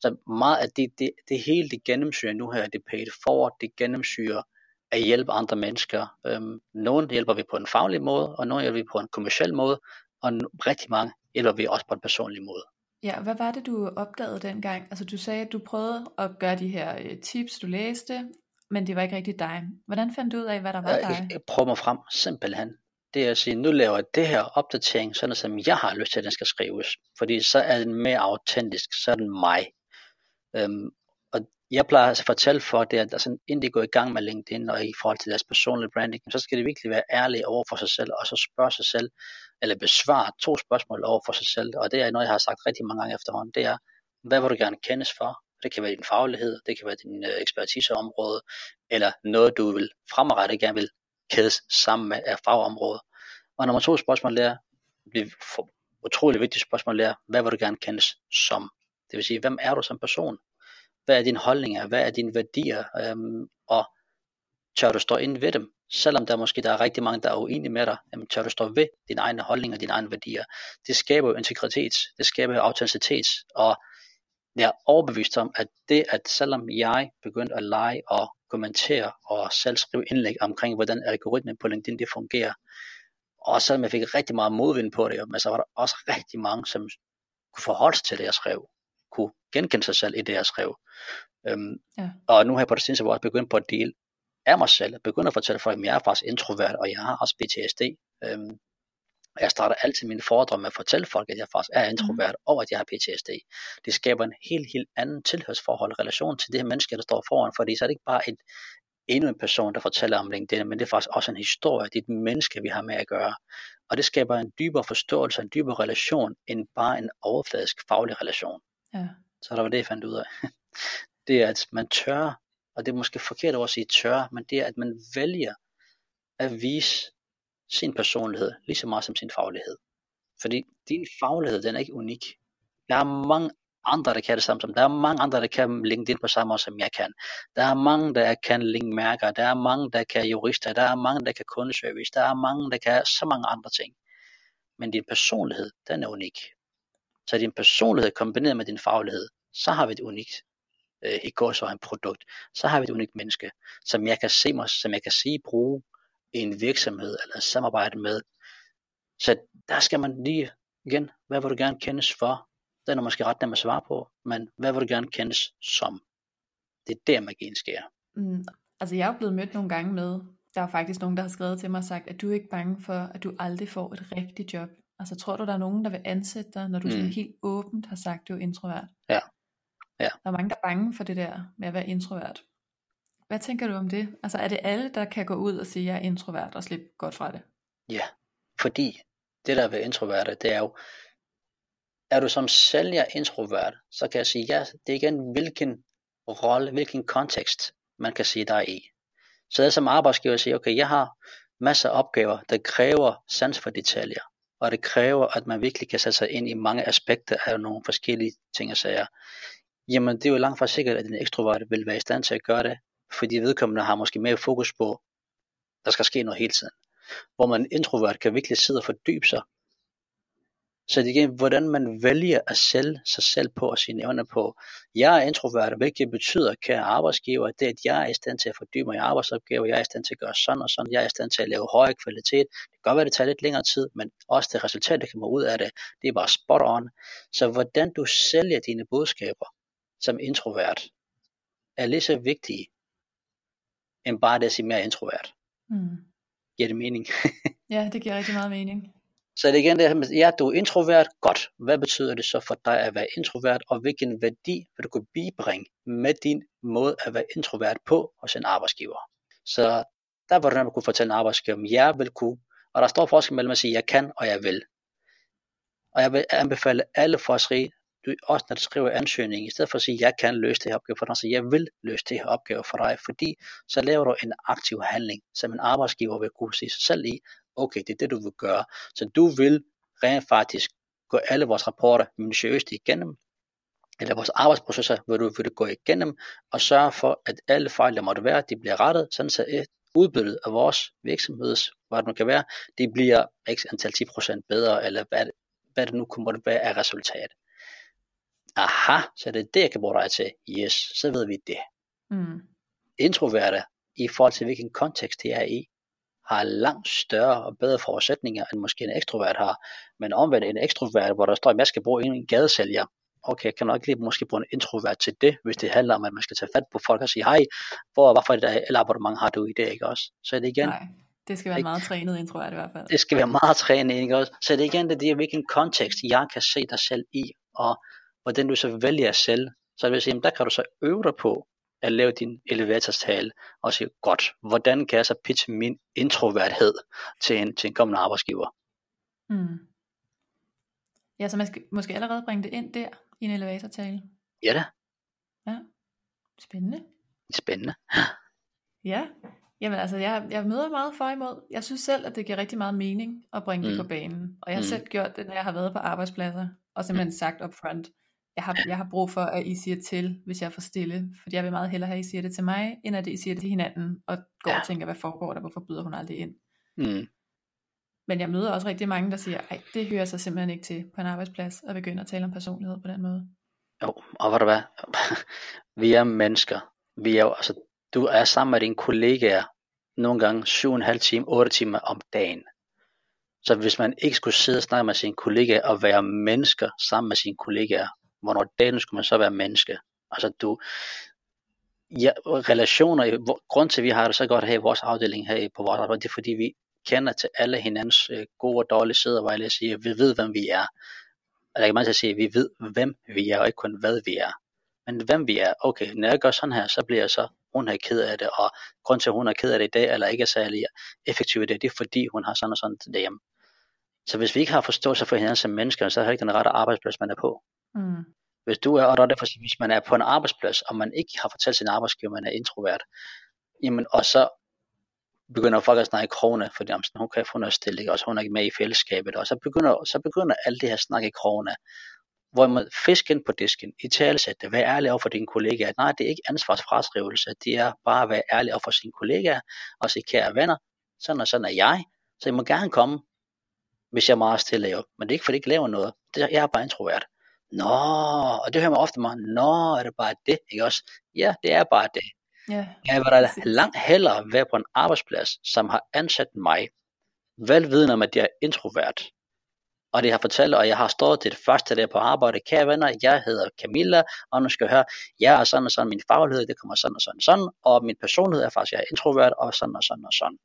Så meget af det, det, det hele, det gennemsyrer nu her, det paid forward, det gennemsyrer at hjælpe andre mennesker. Øhm, nogle hjælper vi på en faglig måde, og nogle hjælper vi på en kommersiel måde, og rigtig mange hjælper vi også på en personlig måde. Ja, hvad var det, du opdagede dengang? Altså du sagde, at du prøvede at gøre de her øh, tips, du læste, men det var ikke rigtig dig. Hvordan fandt du ud af, hvad der var dig? Jeg, prøver mig frem simpelthen. Det er at sige, nu laver jeg det her opdatering, sådan som jeg har lyst til, at den skal skrives. Fordi så er den mere autentisk, så er den mig. Øhm, jeg plejer altså at fortælle for det, at altså, inden de går i gang med LinkedIn og i forhold til deres personlige branding, så skal de virkelig være ærlige over for sig selv, og så spørge sig selv, eller besvare to spørgsmål over for sig selv. Og det er noget, jeg har sagt rigtig mange gange efterhånden, det er, hvad vil du gerne kendes for? Det kan være din faglighed, det kan være din øh, ekspertiseområde, eller noget, du vil fremadrettet gerne vil kædes sammen med af fagområdet. Og nummer to spørgsmål er, det er utrolig vigtigt spørgsmål er, hvad vil du gerne kendes som? Det vil sige, hvem er du som person? Hvad er dine holdninger? Hvad er dine værdier? Øhm, og tør du stå ind ved dem? Selvom der måske der er rigtig mange, der er uenige med dig, jamen tør du stå ved dine egne holdninger, dine egne værdier. Det skaber jo integritet, det skaber jo autenticitet, og jeg er overbevist om, at det, at selvom jeg begyndte at lege og kommentere og selv skrive indlæg omkring, hvordan algoritmen på LinkedIn det fungerer, og selvom jeg fik rigtig meget modvind på det, men så var der også rigtig mange, som kunne forholde sig til det, jeg skrev, kunne genkende sig selv i det, jeg skrev. Øhm, ja. Og nu har jeg på det seneste, jeg begyndt på at dele af mig selv, begynder at fortælle folk, at jeg er faktisk introvert, og jeg har også PTSD. Øhm, og jeg starter altid mine foredrag med at fortælle folk, at jeg faktisk er introvert, mm. og at jeg har PTSD. Det skaber en helt, helt anden tilhørsforhold, relation til det her menneske, der står foran, fordi så er det ikke bare et, endnu en person, der fortæller om LinkedIn, men det er faktisk også en historie, det er et menneske, vi har med at gøre. Og det skaber en dybere forståelse, en dybere relation, end bare en overfladisk faglig relation. Ja. Så der var det, jeg fandt ud af. Det er, at man tør og det er måske forkert at sige tør, men det er, at man vælger at vise sin personlighed lige så meget som sin faglighed. Fordi din faglighed, den er ikke unik. Der er mange andre, der kan det samme som. Der er mange andre, der kan LinkedIn på samme måde, som jeg kan. Der er mange, der kan linkmærker. Der er mange, der kan jurister. Der er mange, der kan kundeservice. Der er mange, der kan så mange andre ting. Men din personlighed, den er unik. Så din personlighed kombineret med din faglighed, så har vi et unikt øh, i går så en produkt, så har vi et unikt menneske, som jeg kan se mig, som jeg kan sige bruge i en virksomhed eller samarbejde med. Så der skal man lige igen, hvad vil du gerne kendes for? Den er måske ret nem at svare på, men hvad vil du gerne kendes som? Det er der magien sker. Mm, altså jeg er blevet mødt nogle gange med, der er faktisk nogen, der har skrevet til mig og sagt, at du er ikke bange for, at du aldrig får et rigtigt job. Altså tror du, der er nogen, der vil ansætte dig, når du mm. sådan helt åbent har sagt, du er introvert? Ja, Ja. Der er mange, der er bange for det der med at være introvert. Hvad tænker du om det? Altså er det alle, der kan gå ud og sige, at jeg er introvert og slippe godt fra det? Ja, fordi det der ved introvert, det er jo, er du som sælger introvert, så kan jeg sige, ja, det er igen, hvilken rolle, hvilken kontekst, man kan sige dig i. Så jeg som arbejdsgiver siger, okay, jeg har masser af opgaver, der kræver sans for detaljer, og det kræver, at man virkelig kan sætte sig ind i mange aspekter af nogle forskellige ting og sager jamen det er jo langt fra sikkert, at en ekstrovert vil være i stand til at gøre det, fordi vedkommende har måske mere fokus på, der skal ske noget hele tiden. Hvor man introvert kan virkelig sidde og fordybe sig. Så det er hvordan man vælger at sælge sig selv på og sine evner på. Jeg er introvert, hvilket betyder, kære arbejdsgiver, det at jeg er i stand til at fordybe mig i arbejdsopgaver, jeg er i stand til at gøre sådan og sådan, jeg er i stand til at lave høj kvalitet. Det kan godt være, det tager lidt længere tid, men også det resultat, der kommer ud af det, det er bare spot on. Så hvordan du sælger dine budskaber, som introvert er lige så vigtige, end bare det at sige mere introvert. Mm. Giver det mening? ja, det giver rigtig meget mening. Så det er igen det her med, ja, du er introvert, godt. Hvad betyder det så for dig at være introvert, og hvilken værdi vil du kunne bibringe med din måde at være introvert på hos en arbejdsgiver? Så der var det, man kunne fortælle en arbejdsgiver, om jeg vil kunne, og der står forskel mellem at sige, jeg kan og jeg vil. Og jeg vil anbefale alle for at skrive, du, også når du skriver ansøgning, i stedet for at sige, jeg kan løse det her opgave for dig, så jeg vil løse det her opgave for dig, fordi så laver du en aktiv handling, som en arbejdsgiver vil kunne se sig selv i, okay, det er det, du vil gøre. Så du vil rent faktisk gå alle vores rapporter minutiøst igennem, eller vores arbejdsprocesser, hvor du vil gå igennem, og sørge for, at alle fejl, der måtte være, de bliver rettet, sådan så udbyttet af vores virksomheds, hvad det nu kan være, det bliver x antal 10% bedre, eller hvad, hvad det nu kunne måtte være af resultat. Aha, så det er det, jeg kan bruge dig til. Yes, så ved vi det. Mm. Introverte, i forhold til hvilken kontekst det er i, har langt større og bedre forudsætninger, end måske en ekstrovert har. Men omvendt en ekstrovert, hvor der står, at jeg skal bruge en gadesælger, okay, jeg kan nok lige måske bruge en introvert til det, hvis det handler om, at man skal tage fat på folk og sige, hej, hvor, hvorfor det der, eller abonnement har du i det, ikke også? Så er det igen, Nej, det skal være ikke, meget trænet introvert i hvert fald. Det skal være meget trænet, ikke også? Så er det igen, det er, hvilken kontekst jeg kan se dig selv i, og hvordan du så vælger selv. Så det vil sige, der kan du så øve dig på, at lave din elevatorstale og sige, godt, hvordan kan jeg så pitche min introverthed til en, til en kommende arbejdsgiver? Mm. Ja, så man skal måske allerede bringe det ind der i en elevatortale. Ja da. Ja, spændende. Spændende. Ja, jamen altså, jeg, jeg møder meget for imod. Jeg synes selv, at det giver rigtig meget mening at bringe mm. det på banen. Og jeg har mm. selv gjort det, når jeg har været på arbejdspladser, og simpelthen mm. sagt up front, jeg har, jeg har brug for, at I siger til, hvis jeg er for stille. Fordi jeg vil meget hellere have, at I siger det til mig, end at I siger det til hinanden, og går ja. og tænker, hvad foregår der, hvorfor byder hun aldrig ind. Mm. Men jeg møder også rigtig mange, der siger, ej, det hører sig simpelthen ikke til på en arbejdsplads, at begynde at tale om personlighed på den måde. Jo, og hvad der hvad, vi er mennesker. Vi er jo, altså, du er sammen med dine kollegaer nogle gange 7,5 timer, 8 timer om dagen. Så hvis man ikke skulle sidde og snakke med sine kollegaer og være mennesker sammen med sine kollegaer, hvornår dagen skulle man så være menneske? Altså du, ja, relationer, grund til at vi har det så godt her i vores afdeling her på vores arbejde, det er fordi vi kender til alle hinandens øh, gode og dårlige sider, hvor jeg siger, vi ved hvem vi er. Og jeg kan meget sige, at vi ved hvem vi er, og ikke kun hvad vi er. Men hvem vi er, okay, når jeg gør sådan her, så bliver jeg så, hun er ked af det, og grund til at hun er ked af det i dag, eller ikke er særlig effektiv i det, det er fordi hun har sådan og sådan derhjemme. Så hvis vi ikke har forståelse for hinanden som mennesker, så er det ikke den rette arbejdsplads, man er på. Mm. Hvis du er, og der er derfor, hvis man er på en arbejdsplads, og man ikke har fortalt sin arbejdsgiver, man er introvert, jamen, og så begynder folk at snakke krone, fordi jamen, hun kan få noget stilling, og så hun er ikke med i fællesskabet, og så begynder, så begynder alt det her snak i krogene, hvor man fisken på disken, i talesætte, vær ærlig over for dine kollegaer. Nej, det er ikke ansvarsfraskrivelse, det er bare at være ærlig over for sine kollegaer, og sige, kære venner, sådan og sådan er jeg, så I må gerne komme, hvis jeg er meget stille jo. Men det er ikke, fordi jeg ikke laver noget. Det, jeg er bare introvert. Nå, og det hører man ofte meget, nå, er det bare det, ikke også? Ja, det er bare det. Ja, jeg vil da langt hellere være på en arbejdsplads, som har ansat mig, velvidende om, at jeg er introvert, og det har fortalt, og jeg har stået til det første der på arbejde, kære venner, jeg hedder Camilla, og nu skal jeg høre, jeg er sådan og sådan, min faglighed, det kommer sådan og sådan og sådan, og min personlighed er faktisk, jeg er introvert, og sådan og sådan og sådan.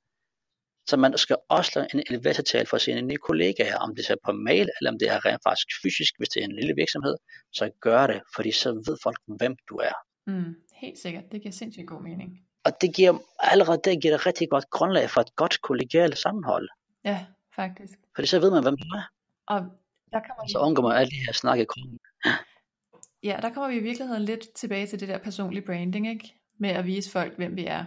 Så man skal også lave en elevatortale for sine nye kollegaer, om det er på mail, eller om det er rent faktisk fysisk, hvis det er en lille virksomhed, så gør det, fordi så ved folk, hvem du er. Mm, helt sikkert, det giver sindssygt god mening. Og det giver allerede det giver det rigtig godt grundlag for et godt kollegialt sammenhold. Ja, faktisk. Fordi så ved man, hvem du er. Og der kan man... Så undgår man alle de her snakke Ja, der kommer vi i virkeligheden lidt tilbage til det der personlige branding, ikke? Med at vise folk, hvem vi er.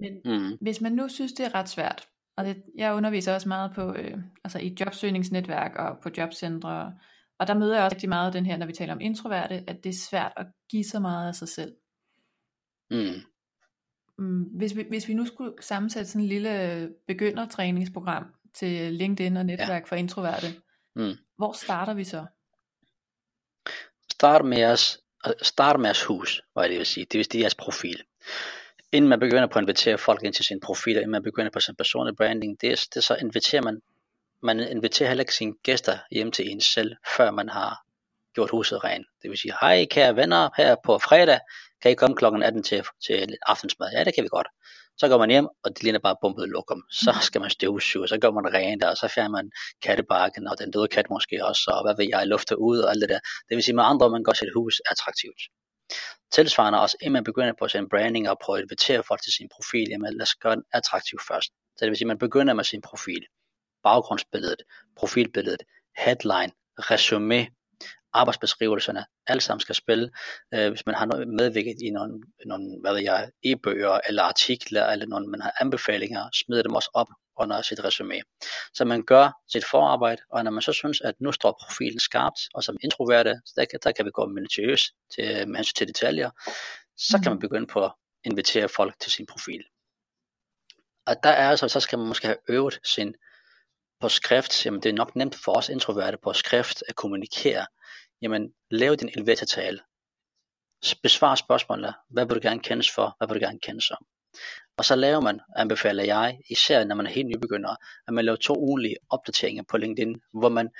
Men mm. hvis man nu synes, det er ret svært, og det, jeg underviser også meget på, øh, altså i jobsøgningsnetværk og på jobcentre, og der møder jeg også rigtig meget den her, når vi taler om introverte, at det er svært at give så meget af sig selv. Mm. Mm, hvis, vi, hvis vi nu skulle sammensætte sådan en lille begyndertræningsprogram til LinkedIn og netværk ja. for introverte, mm. hvor starter vi så? Start med jeres, start med jeres hus, hvad det vil sige. Det vil sige jeres profil inden man begynder på at invitere folk ind til sin profil, inden man begynder på sin personlige branding, det er, det så inviterer man, man inviterer heller ikke sine gæster hjem til en selv, før man har gjort huset rent. Det vil sige, hej kære venner, her på fredag, kan I komme klokken 18 til, til aftensmad? Ja, det kan vi godt. Så går man hjem, og det ligner bare bumpet lokum. Så skal man støvsuge, så gør man rent, og så fjerner man kattebakken, og den døde kat måske også, og hvad ved jeg, lufter ud og alt det der. Det vil sige med andre, man gør sit hus attraktivt. Tilsvarende også, inden man begynder på sin branding og prøver at invitere folk til sin profil, jamen lad os gøre den attraktiv først. Så det vil sige, at man begynder med sin profil, baggrundsbilledet, profilbilledet, headline, resume, arbejdsbeskrivelserne, alt sammen skal spille. Øh, hvis man har noget medvirket i nogle, nogle hvad ved jeg, e-bøger eller artikler, eller når man har anbefalinger, smider dem også op under sit resume. Så man gør sit forarbejde, og når man så synes, at nu står profilen skarpt, og som introverte, der, der kan vi gå minutiøst til, med hensyn til detaljer, så kan man mm. begynde på at invitere folk til sin profil. Og der er altså, så skal man måske have øvet sin på skrift, jamen det er nok nemt for os introverte på skrift at kommunikere, jamen lav din elevatortale. Besvar spørgsmålene. Hvad vil du gerne kendes for? Hvad vil du gerne kendes om? Og så laver man, anbefaler jeg, især når man er helt nybegynder, at man laver to ugenlige opdateringer på LinkedIn, hvor man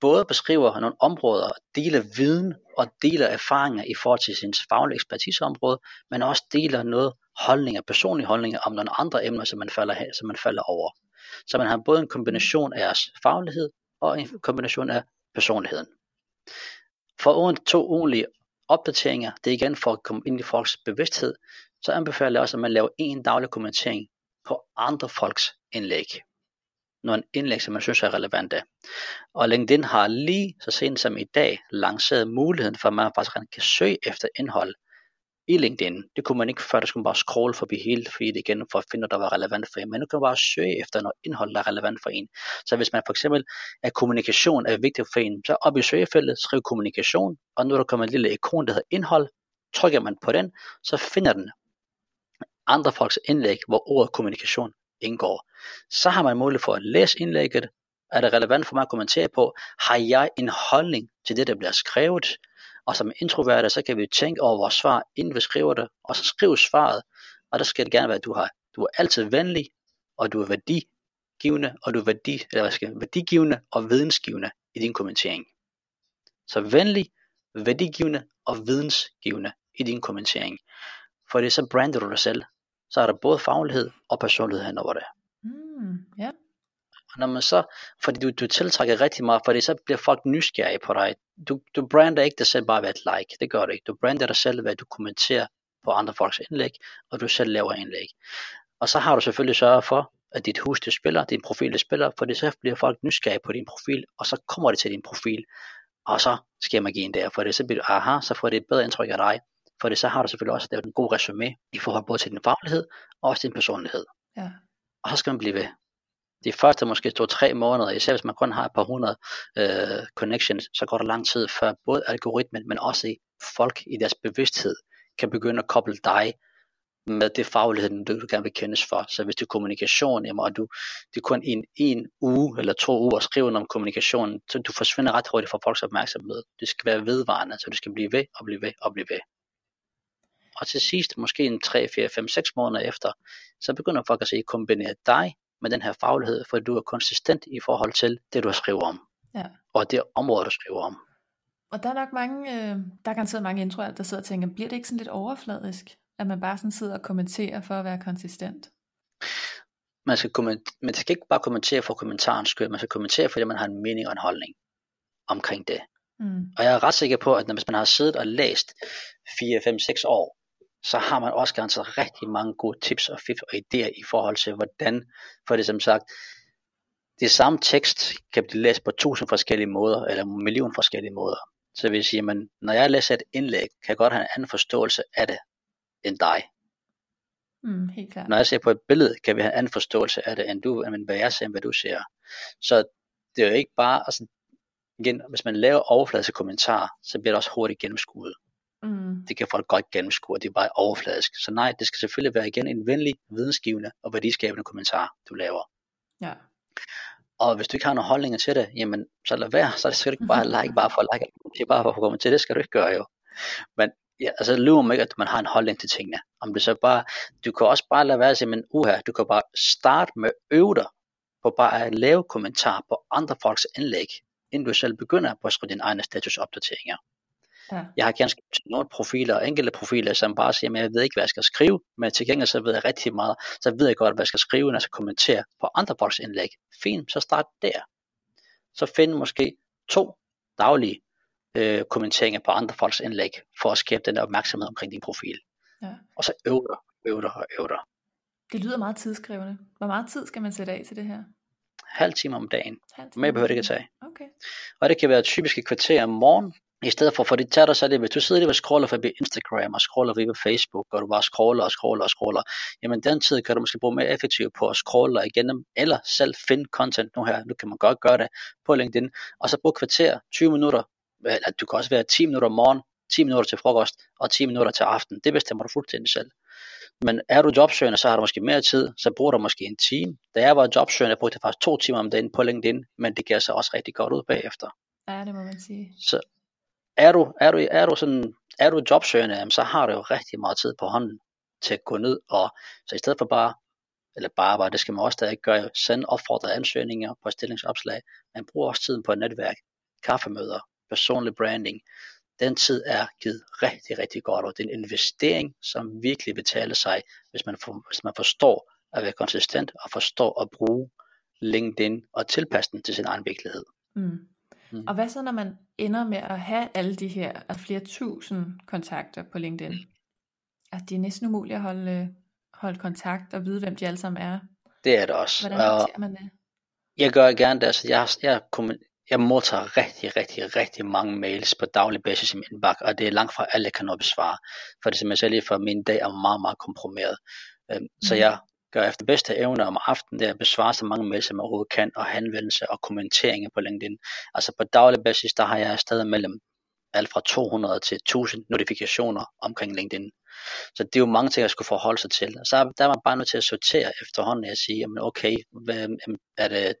både beskriver nogle områder, deler viden og deler erfaringer i forhold til sin faglige ekspertiseområde, men også deler noget holdninger, personlige holdninger om nogle andre emner, som man falder, som man falder over. Så man har både en kombination af jeres faglighed og en kombination af personligheden. For to ugenlige opdateringer, det er igen for at komme ind i folks bevidsthed, så anbefaler jeg også, at man laver en daglig kommentering på andre folks indlæg. Nogle indlæg, som man synes er relevante. Og LinkedIn har lige så sent som i dag lanceret muligheden for, at man faktisk kan søge efter indhold i LinkedIn. Det kunne man ikke før, der skulle man bare scrolle forbi hele feedet igen for at finde, der var relevant for en. Men nu kan man bare søge efter noget indhold, der er relevant for en. Så hvis man for eksempel er kommunikation er vigtigt for en, så op i søgefeltet skriv kommunikation, og nu er der kommet en lille ikon, der hedder indhold. Trykker man på den, så finder den andre folks indlæg, hvor ordet kommunikation indgår. Så har man mulighed for at læse indlægget. Er det relevant for mig at kommentere på? Har jeg en holdning til det, der bliver skrevet? Og som introverte, så kan vi tænke over vores svar, inden vi skriver det, og så skrive svaret. Og der skal det gerne være, at du, har, du er altid venlig, og du er værdigivende, og du er værdi, eller hvad skal, værdigivende og vidensgivende i din kommentering. Så venlig, værdigivende og vidensgivende i din kommentering. For det så brander du dig selv. Så er der både faglighed og personlighed hen over det. Mm, yeah. Og når man så, fordi du, du tiltrækker rigtig meget, fordi så bliver folk nysgerrige på dig. Du, du brander ikke dig selv bare ved et like, det gør du ikke. Du brander dig selv ved at du kommenterer på andre folks indlæg, og du selv laver indlæg. Og så har du selvfølgelig sørget for, at dit hus det spiller, din profil det spiller, for det så bliver folk nysgerrige på din profil, og så kommer det til din profil, og så sker magien der, for det så bliver du, aha, så får det et bedre indtryk af dig, for det så har du selvfølgelig også lavet en god resume i forhold både til din faglighed og også din personlighed. Ja. Og så skal man blive ved de første måske to-tre måneder, især hvis man kun har et par hundrede øh, connections, så går der lang tid før både algoritmen, men også folk i deres bevidsthed kan begynde at koble dig med det faglighed, du, du gerne vil kendes for. Så hvis det er kommunikation, jamen, og du, det er kun en, en uge eller to uger skriver om kommunikation, så du forsvinder ret hurtigt fra folks opmærksomhed. Det skal være vedvarende, så du skal blive ved og blive ved og blive ved. Og til sidst, måske en 3, 4, 5, 6 måneder efter, så begynder folk at se, kombinere dig med den her faglighed, for du er konsistent i forhold til det, du har skrevet om. Ja. Og det område, du skriver om. Og der er nok mange, øh, der er garanteret mange introer, der sidder og tænker, bliver det ikke sådan lidt overfladisk, at man bare sådan sidder og kommenterer for at være konsistent? Man skal, man skal ikke bare kommentere for kommentarens skyld, man skal kommentere, fordi man har en mening og en holdning omkring det. Mm. Og jeg er ret sikker på, at når, hvis man har siddet og læst 4, 5, 6 år så har man også garanteret rigtig mange gode tips og fif og idéer i forhold til, hvordan, for det som sagt, det samme tekst kan blive læst på tusind forskellige måder, eller en million forskellige måder. Så vil sige, at når jeg læser et indlæg, kan jeg godt have en anden forståelse af det, end dig. Mm, helt klart. Når jeg ser på et billede, kan vi have en anden forståelse af det, end du, end hvad jeg ser, end hvad du ser. Så det er jo ikke bare, altså, igen, hvis man laver overfladiske kommentarer, så bliver det også hurtigt gennemskuet. Mm. Det kan folk godt gennemskue, det er bare overfladisk. Så nej, det skal selvfølgelig være igen en venlig, vidensgivende og værdiskabende kommentar, du laver. Ja. Og hvis du ikke har nogen holdninger til det, jamen så lad være, så skal du ikke bare like, bare for at like, det er bare for at komme til det, skal du ikke gøre jo. Men ja, altså lyver mig ikke, at man har en holdning til tingene. Om det så bare, du kan også bare lade være at sige, men uha, du kan bare starte med øve dig på bare at lave kommentar på andre folks indlæg, inden du selv begynder på at skrive dine egne statusopdateringer. Ja. Jeg har gerne skrevet nogle profiler, enkelte profiler, som bare siger, at jeg ved ikke, hvad jeg skal skrive, men til gengæld så ved jeg rigtig meget, så ved jeg godt, hvad jeg skal skrive, når jeg skal kommentere på andre folks indlæg. Fint, så start der. Så find måske to daglige øh, kommenteringer på andre folks indlæg, for at skabe den der opmærksomhed omkring din profil. Ja. Og så øv dig, øv dig og øv dig. Det lyder meget tidskrævende. Hvor meget tid skal man sætte af til det her? Halv time om dagen. Halv Mere behøver det ikke at tage. Okay. Og det kan være typisk et kvarter om morgenen, i stedet for, for det tager dig så det, hvis du sidder lige og scroller forbi Instagram og scroller forbi Facebook, og du bare scroller og scroller og scroller, jamen den tid kan du måske bruge mere effektivt på at scrolle igennem, eller selv finde content nu her, nu kan man godt gøre det på LinkedIn, og så bruge kvarter, 20 minutter, eller du kan også være 10 minutter om morgen, 10 minutter til frokost, og 10 minutter til aften, det bestemmer du fuldstændig selv. Men er du jobsøgende, så har du måske mere tid, så bruger du måske en time. Da jeg var jobsøgende, jeg brugte faktisk to timer om dagen på LinkedIn, men det giver sig også rigtig godt ud bagefter. Ja, det må man sige. Så er du, er du, er du, sådan, er du jobsøgende, så har du jo rigtig meget tid på hånden til at gå ned og, så i stedet for bare, eller bare, bare det skal man også stadig gøre, sende opfordrede ansøgninger på stillingsopslag, man bruger også tiden på et netværk, kaffemøder, personlig branding, den tid er givet rigtig, rigtig godt, og det er en investering, som virkelig betaler sig, hvis man, for, hvis man forstår at være konsistent og forstår at bruge LinkedIn og tilpasse den til sin egen virkelighed. Mm. Mm. Og hvad så, når man ender med at have alle de her altså flere tusind kontakter på LinkedIn? At det er næsten umuligt at holde, holde kontakt og vide, hvem de alle sammen er. Det er det også. Hvordan Og man det? jeg gør gerne det, altså jeg, jeg, jeg modtager rigtig, rigtig, rigtig mange mails på daglig basis i min indbakke, og det er langt fra alle, jeg kan nå at besvare. For det er sagde lige for min dag er meget, meget komprimeret. Øhm, Så Mhm. jeg gør efter bedste evne om aftenen, det er at besvare så mange mails, som jeg overhovedet kan, og henvendelse og kommenteringer på LinkedIn. Altså på daglig basis, der har jeg stadig mellem alt fra 200 til 1000 notifikationer omkring LinkedIn. Så det er jo mange ting, jeg skulle forholde sig til. Så der er man bare nødt til at sortere efterhånden og sige, jamen okay, hvad, er det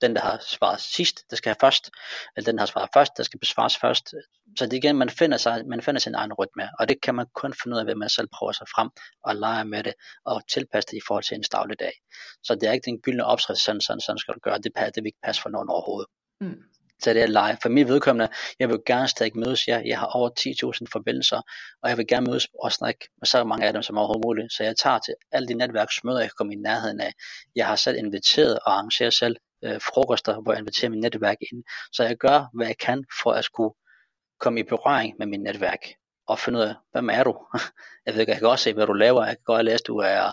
den, der har svaret sidst, der skal have først, eller den, der har svaret først, der skal besvares først. Så det igen, man finder, sig, man finder sin egen rytme, og det kan man kun finde ud af, ved man selv prøver sig frem og leger med det, og tilpasse det i forhold til en dagligdag. Så det er ikke den gyldne opskrift, sådan, sådan, sådan skal du gøre, det, passer, det vil ikke passe for nogen overhovedet. Mm. Så det er lege. For mit vedkommende, jeg vil gerne stadig mødes jer. Jeg har over 10.000 forbindelser, og jeg vil gerne mødes og snakke med så mange af dem som overhovedet muligt. Så jeg tager til alle de netværksmøder, jeg kan komme i nærheden af. Jeg har selv inviteret og arrangeret selv øh, frokoster, hvor jeg inviterer mit netværk ind. Så jeg gør, hvad jeg kan for at skulle komme i berøring med mit netværk og finde ud af, hvem er du? Jeg ved ikke, jeg kan godt se, hvad du laver. Jeg kan godt læse, du er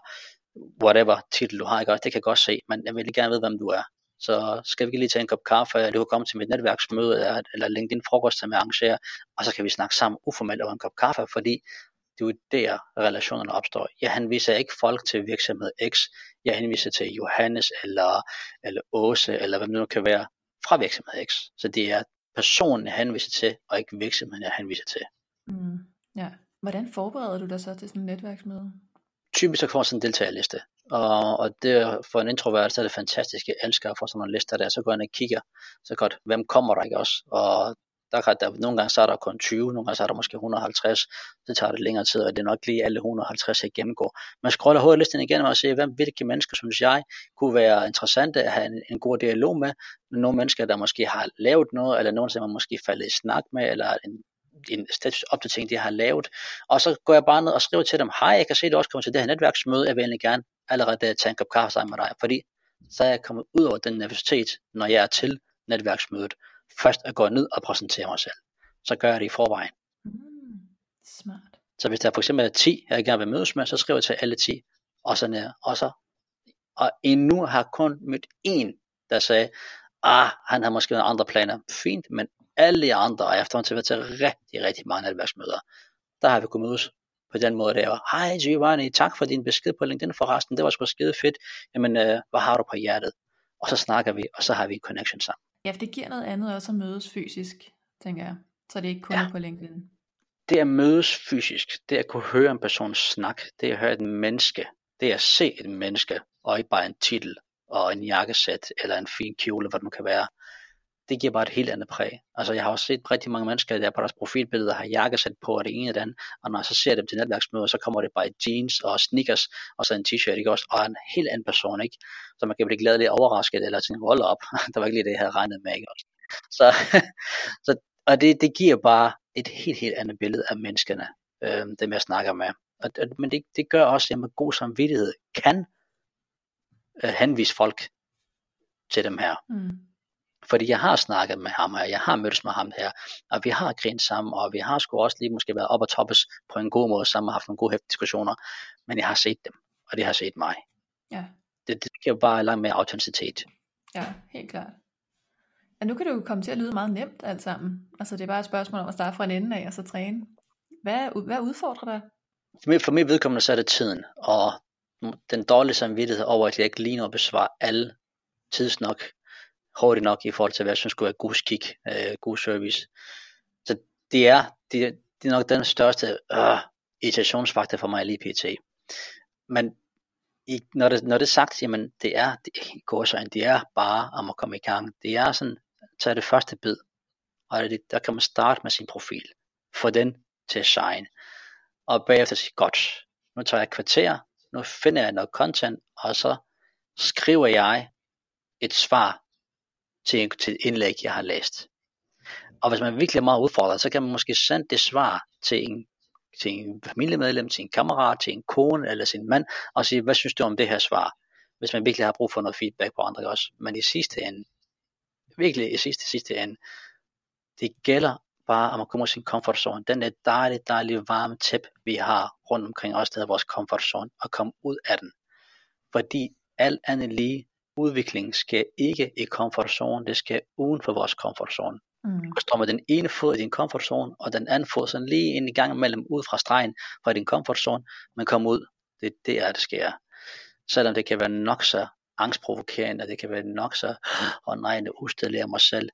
whatever titel du har, ikke? det kan jeg godt se, men jeg vil gerne vide, hvem du er. Så skal vi lige tage en kop kaffe, eller du kan komme til mit netværksmøde, eller, eller LinkedIn frokost, som jeg arrangerer, og så kan vi snakke sammen uformelt over en kop kaffe, fordi det er jo der, relationerne opstår. Jeg henviser ikke folk til virksomhed X, jeg henviser til Johannes, eller, eller Åse, eller hvad det nu kan være, fra virksomhed X. Så det er personen, jeg henviser til, og ikke virksomheden, jeg henviser til. Mm. Ja. Hvordan forbereder du dig så til sådan et netværksmøde? typisk så får sådan en deltagerliste. Og, og det for en introvert, så er det fantastisk. Jeg elsker at få sådan nogle lister der. Så går jeg ind og kigger, så godt, hvem kommer der ikke også? Og der kan der, nogle gange så er der kun 20, nogle gange så er der måske 150. Så tager det længere tid, og det er nok lige alle 150, jeg gennemgår. Man scroller hurtigt listen igennem og ser, hvem, hvilke mennesker, synes jeg, kunne være interessante at have en, en god dialog med. Nogle mennesker, der måske har lavet noget, eller nogen, som man måske faldet i snak med, eller en en status opdatering, de har lavet. Og så går jeg bare ned og skriver til dem, hej, jeg kan se, at du også kommer til det her netværksmøde, jeg vil egentlig gerne allerede tage en kop kaffe sammen med dig, fordi så er jeg kommet ud over den nervøsitet, når jeg er til netværksmødet, først at gå ned og præsentere mig selv. Så gør jeg det i forvejen. Mm. Smart. Så hvis der for eksempel er 10, jeg gerne vil mødes med, så skriver jeg til alle 10, og så ned, og så, og endnu har jeg kun mødt en, der sagde, ah, han har måske andre planer, fint, men alle de andre, og efterhånden været til rigtig, rigtig mange netværksmøder, der har vi kunnet mødes på den måde der. Hej Giovanni, tak for din besked på LinkedIn forresten, det var sgu skide fedt. Jamen, øh, hvad har du på hjertet? Og så snakker vi, og så har vi en connection sammen. Ja, for det giver noget andet også at mødes fysisk, tænker jeg. Så det er ikke kun Ja. på LinkedIn. Det at mødes fysisk, det at kunne høre en person snak, det at høre et menneske, det at se et menneske, og ikke bare en titel og en jakkesæt eller en fin kjole, hvad det nu kan være, det giver bare et helt andet præg. Altså jeg har også set rigtig mange mennesker, der på deres profilbilleder har jakkesæt på, og det ene og det andet, og når jeg så ser dem til netværksmøder, så kommer det bare i jeans og sneakers, og så en t-shirt, ikke også, og en helt anden person, ikke? Så man kan blive lidt overrasket, eller tænke, hold op, der var ikke lige det, jeg havde regnet med, ikke også? så, så, og det, det giver bare et helt, helt andet billede af menneskerne, øh, dem jeg snakker med. Og, men det, det gør også, at jeg med god samvittighed kan øh, henvise folk til dem her. Mm. Fordi jeg har snakket med ham her, jeg har mødtes med ham her, og vi har grint sammen, og vi har sgu også lige måske været op og toppes på en god måde sammen og haft nogle gode diskussioner, men jeg har set dem, og det har set mig. Ja. Det, det giver bare langt mere autenticitet. Ja, helt klart. Ja, nu kan det jo komme til at lyde meget nemt alt sammen. Altså det er bare et spørgsmål om at starte fra en ende af og så træne. Hvad, hvad udfordrer dig? For mig, for mig vedkommende så er det tiden, og den dårlige samvittighed over, at jeg ikke lige når besvare alle tidsnok hurtigt nok i forhold til, hvad jeg synes skulle være god skik, øh, god service. Så det er, det, det er nok den største øh, irritationsfaktor for mig lige pt. Men i, når, det, når det er sagt, jamen det er, det, går så det er bare om at komme i gang. Det er sådan, tage det første bid, og det, der kan man starte med sin profil, få den til at shine, og bagefter sige, godt, nu tager jeg et kvarter, nu finder jeg noget content, og så skriver jeg et svar til, til et indlæg, jeg har læst. Og hvis man virkelig er meget udfordret, så kan man måske sende det svar til en, til en familiemedlem, til en kammerat, til en kone eller sin mand, og sige, hvad synes du om det her svar? Hvis man virkelig har brug for noget feedback på andre også. Men i sidste ende, virkelig i sidste, sidste ende, det gælder bare om at komme kommer sin comfort zone. Den der dejlige, dejlige varme tæp, vi har rundt omkring os, der er vores comfort zone, og komme ud af den. Fordi alt andet lige, udvikling skal ikke i comfort zone, det skal uden for vores comfort zone. Mm. Du står med den ene fod i din comfort zone, og den anden fod sådan lige ind i gang imellem ud fra stregen fra din comfort zone, men kom ud. Det, det er det sker. Selvom det kan være nok så angstprovokerende, det kan være nok så, åh oh nej, nu udstiller jeg mig selv.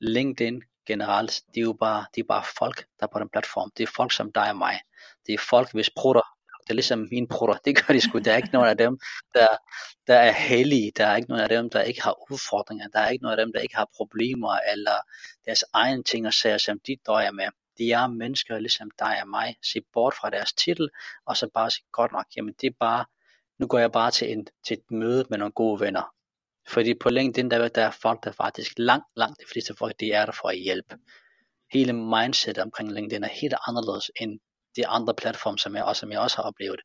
LinkedIn generelt, det er jo bare, det er bare folk, der er på den platform. Det er folk som dig og mig. Det er folk, hvis prutter det er ligesom mine brutter, det gør de sgu. Der er ikke nogen af dem, der, der er heldige, Der er ikke nogen af dem, der ikke har udfordringer. Der er ikke nogen af dem, der ikke har problemer, eller deres egne ting og sager, som de døjer med. De er mennesker ligesom dig og mig. Se bort fra deres titel, og så bare sige, godt nok, jamen det er bare, nu går jeg bare til, en, til et møde med nogle gode venner. Fordi på LinkedIn, der, der er folk, der faktisk langt, langt de fleste folk, de er der for at hjælpe. Hele mindset omkring LinkedIn er helt anderledes end de andre platforme, som jeg også, som jeg også har oplevet.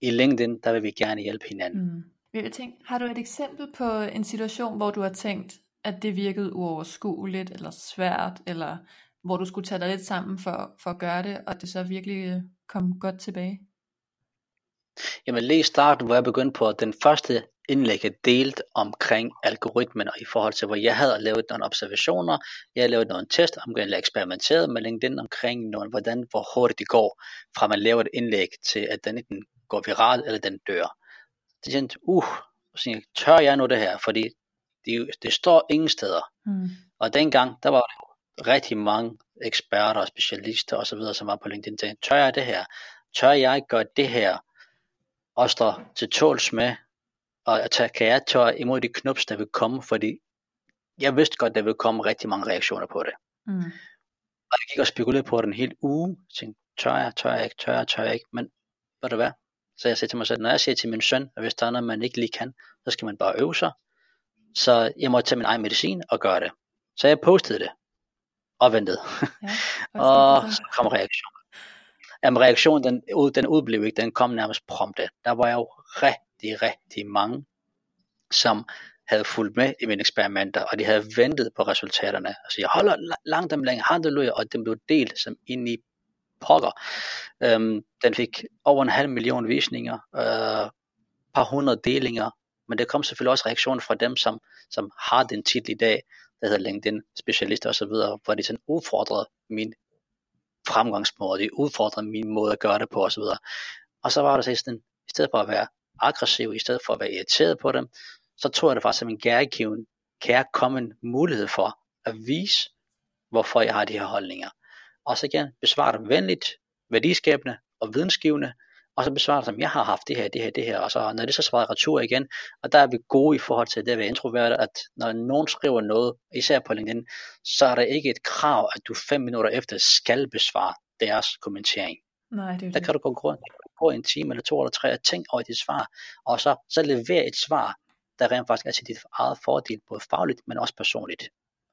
I LinkedIn, der vil vi gerne hjælpe hinanden. Mm. Jeg tænke, har du et eksempel på en situation, hvor du har tænkt, at det virkede uoverskueligt, eller svært, eller hvor du skulle tage dig lidt sammen for, for at gøre det, og det så virkelig kom godt tilbage? Jamen lige i starten, hvor jeg begyndte på den første indlæg, jeg delt omkring algoritmen, og i forhold til, hvor jeg havde lavet nogle observationer, jeg havde lavet nogle test, omkring, eller eksperimenteret med LinkedIn omkring, nogle, hvordan, hvor hurtigt det går, fra man laver et indlæg, til at den enten går viral, eller den dør. Det tænkte, uh, så jeg, tør jeg nu det her, fordi det, det står ingen steder. Mm. Og dengang, der var der rigtig mange eksperter og specialister osv., som var på LinkedIn, tænkte, tør jeg det her? Tør jeg gøre det her? Og står til tåls med, og tage, jeg tage imod de knups, der vil komme, fordi jeg vidste godt, der vil komme rigtig mange reaktioner på det. Mm. Og jeg gik og spekulerede på det en hel uge, tænkte, tør jeg, tør jeg ikke, tør jeg, tør jeg ikke, men ved du hvad? Så jeg sagde til mig selv, når jeg siger til min søn, at hvis der er noget, man ikke lige kan, så skal man bare øve sig. Så jeg må tage min egen medicin og gøre det. Så jeg postede det og ventede. Ja, og så kom reaktionen. Jamen reaktionen, den, den udblev ikke, den kom nærmest prompte. Der var jeg jo rigtig, rigtig mange, som havde fulgt med i mine eksperimenter, og de havde ventet på resultaterne. Altså jeg holder langt om længe halleluja, og den blev delt som ind i pokker. Øhm, den fik over en halv million visninger, øh, par hundrede delinger, men der kom selvfølgelig også reaktioner fra dem, som, som har den titel i dag, der hedder LinkedIn specialister osv., hvor de sådan udfordrede min fremgangsmåde, de udfordrede min måde at gøre det på osv. Og så var der sådan, i stedet for at være aggressiv, i stedet for at være irriteret på dem, så tror jeg det faktisk som en kærgiven, kærkommen mulighed for at vise, hvorfor jeg har de her holdninger. Og så igen, besvare dem venligt, værdiskabende og vidensgivende, og så besvare dem, jeg har haft det her, det her, det her, og så når det så svarer retur igen, og der er vi gode i forhold til det at være introverte, at når nogen skriver noget, især på LinkedIn, så er der ikke et krav, at du fem minutter efter skal besvare deres kommentering. Nej, det er der det. kan du gå rundt på en time eller to eller tre og tænke over dit svar, og så, så levere et svar, der rent faktisk er til dit eget fordel, både fagligt, men også personligt.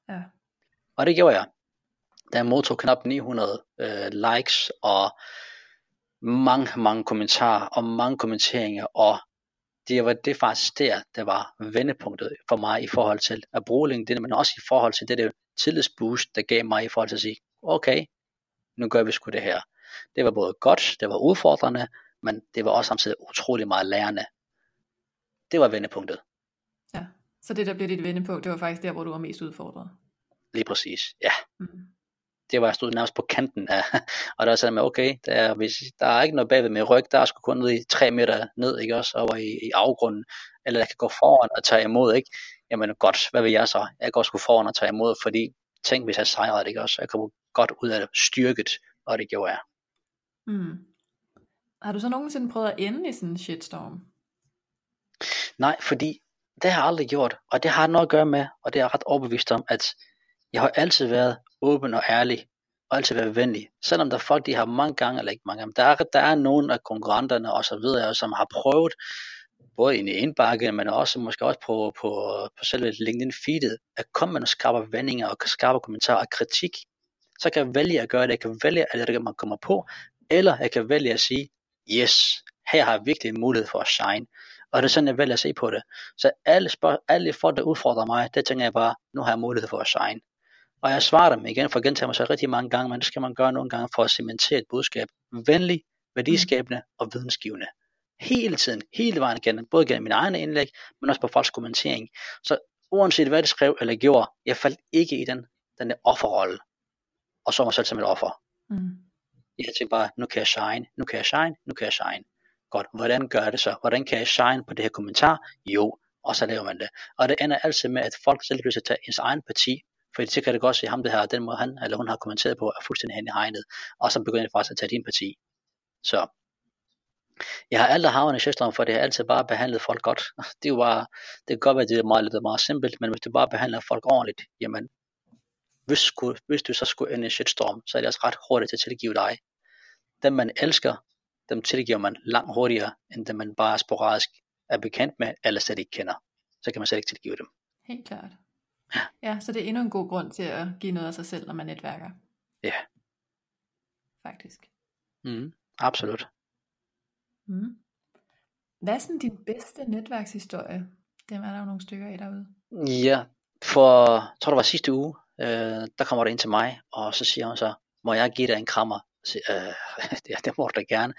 Ja. Og det gjorde jeg. Da jeg modtog knap 900 øh, likes og mange, mange kommentarer og mange kommenteringer, og det var det faktisk der, der var vendepunktet for mig i forhold til at bruge LinkedIn, men også i forhold til det der tillidsboost, der gav mig i forhold til at sige, okay, nu gør vi sgu det her. Det var både godt, det var udfordrende, men det var også samtidig utrolig meget lærende. Det var vendepunktet. Ja, så det der blev dit vendepunkt, det var faktisk der, hvor du var mest udfordret. Lige præcis, ja. Mm. Det var jeg stod nærmest på kanten af, og der sagde man, okay, der er, hvis, der er ikke noget bagved med ryg, der er sgu kun ned i tre meter ned, ikke også, over i, i afgrunden, eller jeg kan gå foran og tage imod, ikke? Jamen godt, hvad vil jeg så? Jeg går sgu foran og tage imod, fordi tænk, hvis jeg sejrede ikke også? Jeg kommer godt ud af det, styrket, og det gjorde jeg. Mm. Har du så nogensinde prøvet at ende i sådan en shitstorm? Nej, fordi det har jeg aldrig gjort, og det har noget at gøre med, og det er jeg ret overbevist om, at jeg har altid været åben og ærlig, og altid været venlig. Selvom der er folk, de har mange gange, eller ikke mange gange, der er, der er nogen af konkurrenterne og så videre, som har prøvet, både i indbakke, men også måske også på, på, på selve LinkedIn feedet, at komme med nogle skarpe vendinger og skarpe kommentarer og kritik. Så kan jeg vælge at gøre det. Jeg kan vælge, at det man kommer på, eller jeg kan vælge at sige, yes, her har jeg virkelig en mulighed for at shine. Og det er sådan, jeg vælger at se på det. Så alle, spørg- alle folk, der udfordrer mig, det tænker jeg bare, nu har jeg mulighed for at shine. Og jeg svarer dem igen, for at gentage mig så rigtig mange gange, men det skal man gøre nogle gange for at cementere et budskab. Venlig, værdiskabende og vidensgivende. Hele tiden, hele vejen igen, både gennem min egen indlæg, men også på folks kommentering. Så uanset hvad de skrev eller gjorde, jeg faldt ikke i den, den der offerrolle, og så mig selv som et offer. Mm. Jeg tænkte bare, nu kan jeg shine, nu kan jeg shine, nu kan jeg shine. Godt, hvordan gør jeg det så? Hvordan kan jeg shine på det her kommentar? Jo, og så laver man det. Og det ender altid med, at folk selv pludselig tager ens egen parti, for så kan det godt se, ham det her, den måde han eller hun har kommenteret på, er fuldstændig hen i hegnet, og så begynder det faktisk at tage din parti. Så jeg har aldrig havnet i shitstorm, for det har altid bare behandlet folk godt. Det er jo bare, det kan godt være, det er meget, lidt meget simpelt, men hvis du bare behandler folk ordentligt, jamen, hvis, skulle, hvis du så skulle ende i shitstorm, så er det også ret hurtigt til at tilgive dig. Dem man elsker, dem tilgiver man langt hurtigere, end dem man bare sporadisk er bekendt med, eller slet ikke kender. Så kan man slet ikke tilgive dem. Helt klart. Ja, så det er endnu en god grund til at give noget af sig selv, når man netværker. Ja. Faktisk. Mm, absolut. Mm. Hvad er sådan din bedste netværkshistorie? Dem er der jo nogle stykker af derude. Ja, for, jeg tror det var sidste uge, øh, der kommer der ind til mig, og så siger hun så, må jeg give dig en krammer? Så, øh, ja, det må du da gerne.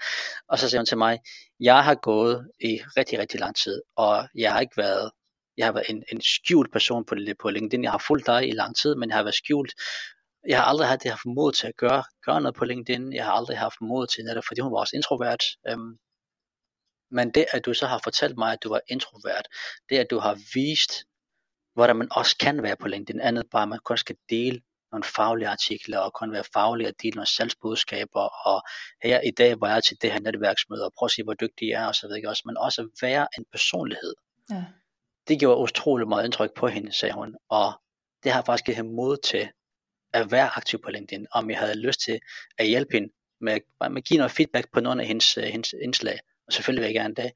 Og så siger hun til mig, jeg har gået i rigtig, rigtig lang tid, og jeg har ikke været, jeg har været en, en skjult person på, på LinkedIn. Jeg har fulgt dig i lang tid, men jeg har været skjult. Jeg har aldrig haft det her mod til at gøre, gøre noget på LinkedIn. Jeg har aldrig haft mod til netop, fordi hun var også introvert. Øhm, men det, at du så har fortalt mig, at du var introvert, det at du har vist, hvordan man også kan være på LinkedIn, andet bare, at man kun skal dele nogle faglige artikler, og kun være faglig og dele nogle salgsbudskaber, og her i dag var jeg til det her netværksmøde, og prøve at se, hvor dygtig jeg er, og så videre også, men også være en personlighed. Ja. Det gjorde utrolig meget indtryk på hende, sagde hun, og det har faktisk givet hende mod til at være aktiv på LinkedIn, om jeg havde lyst til at hjælpe hende med, med at give noget feedback på nogle af hendes, hendes indslag. Og selvfølgelig vil jeg gerne det,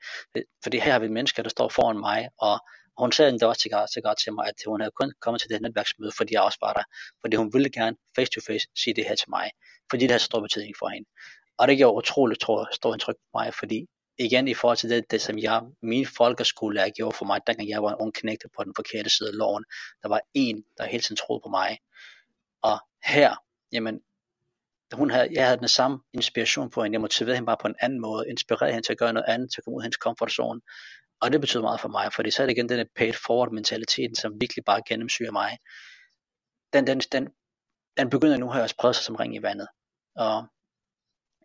fordi her har vi mennesker, der står foran mig, og hun sagde endda også til, til, til mig, at hun havde kun kommet til det her netværksmøde, fordi jeg også var der, fordi hun ville gerne face to face sige det her til mig, fordi det har stor betydning for hende. Og det gjorde utroligt tror, stor indtryk på mig, fordi igen i forhold til det, det som jeg, min folkeskolelærer gjorde for mig, dengang jeg var en ung knægte på den forkerte side af loven, der var en, der hele tiden troede på mig. Og her, jamen, hun havde, jeg havde den samme inspiration på hende, jeg motiverede hende bare på en anden måde, inspirerede hende til at gøre noget andet, til at komme ud af hendes comfort zone. Og det betyder meget for mig, fordi så er det igen den paid forward mentaliteten, som virkelig bare gennemsyrer mig. Den, den, den, den begynder nu her at sprede sig som ring i vandet. Og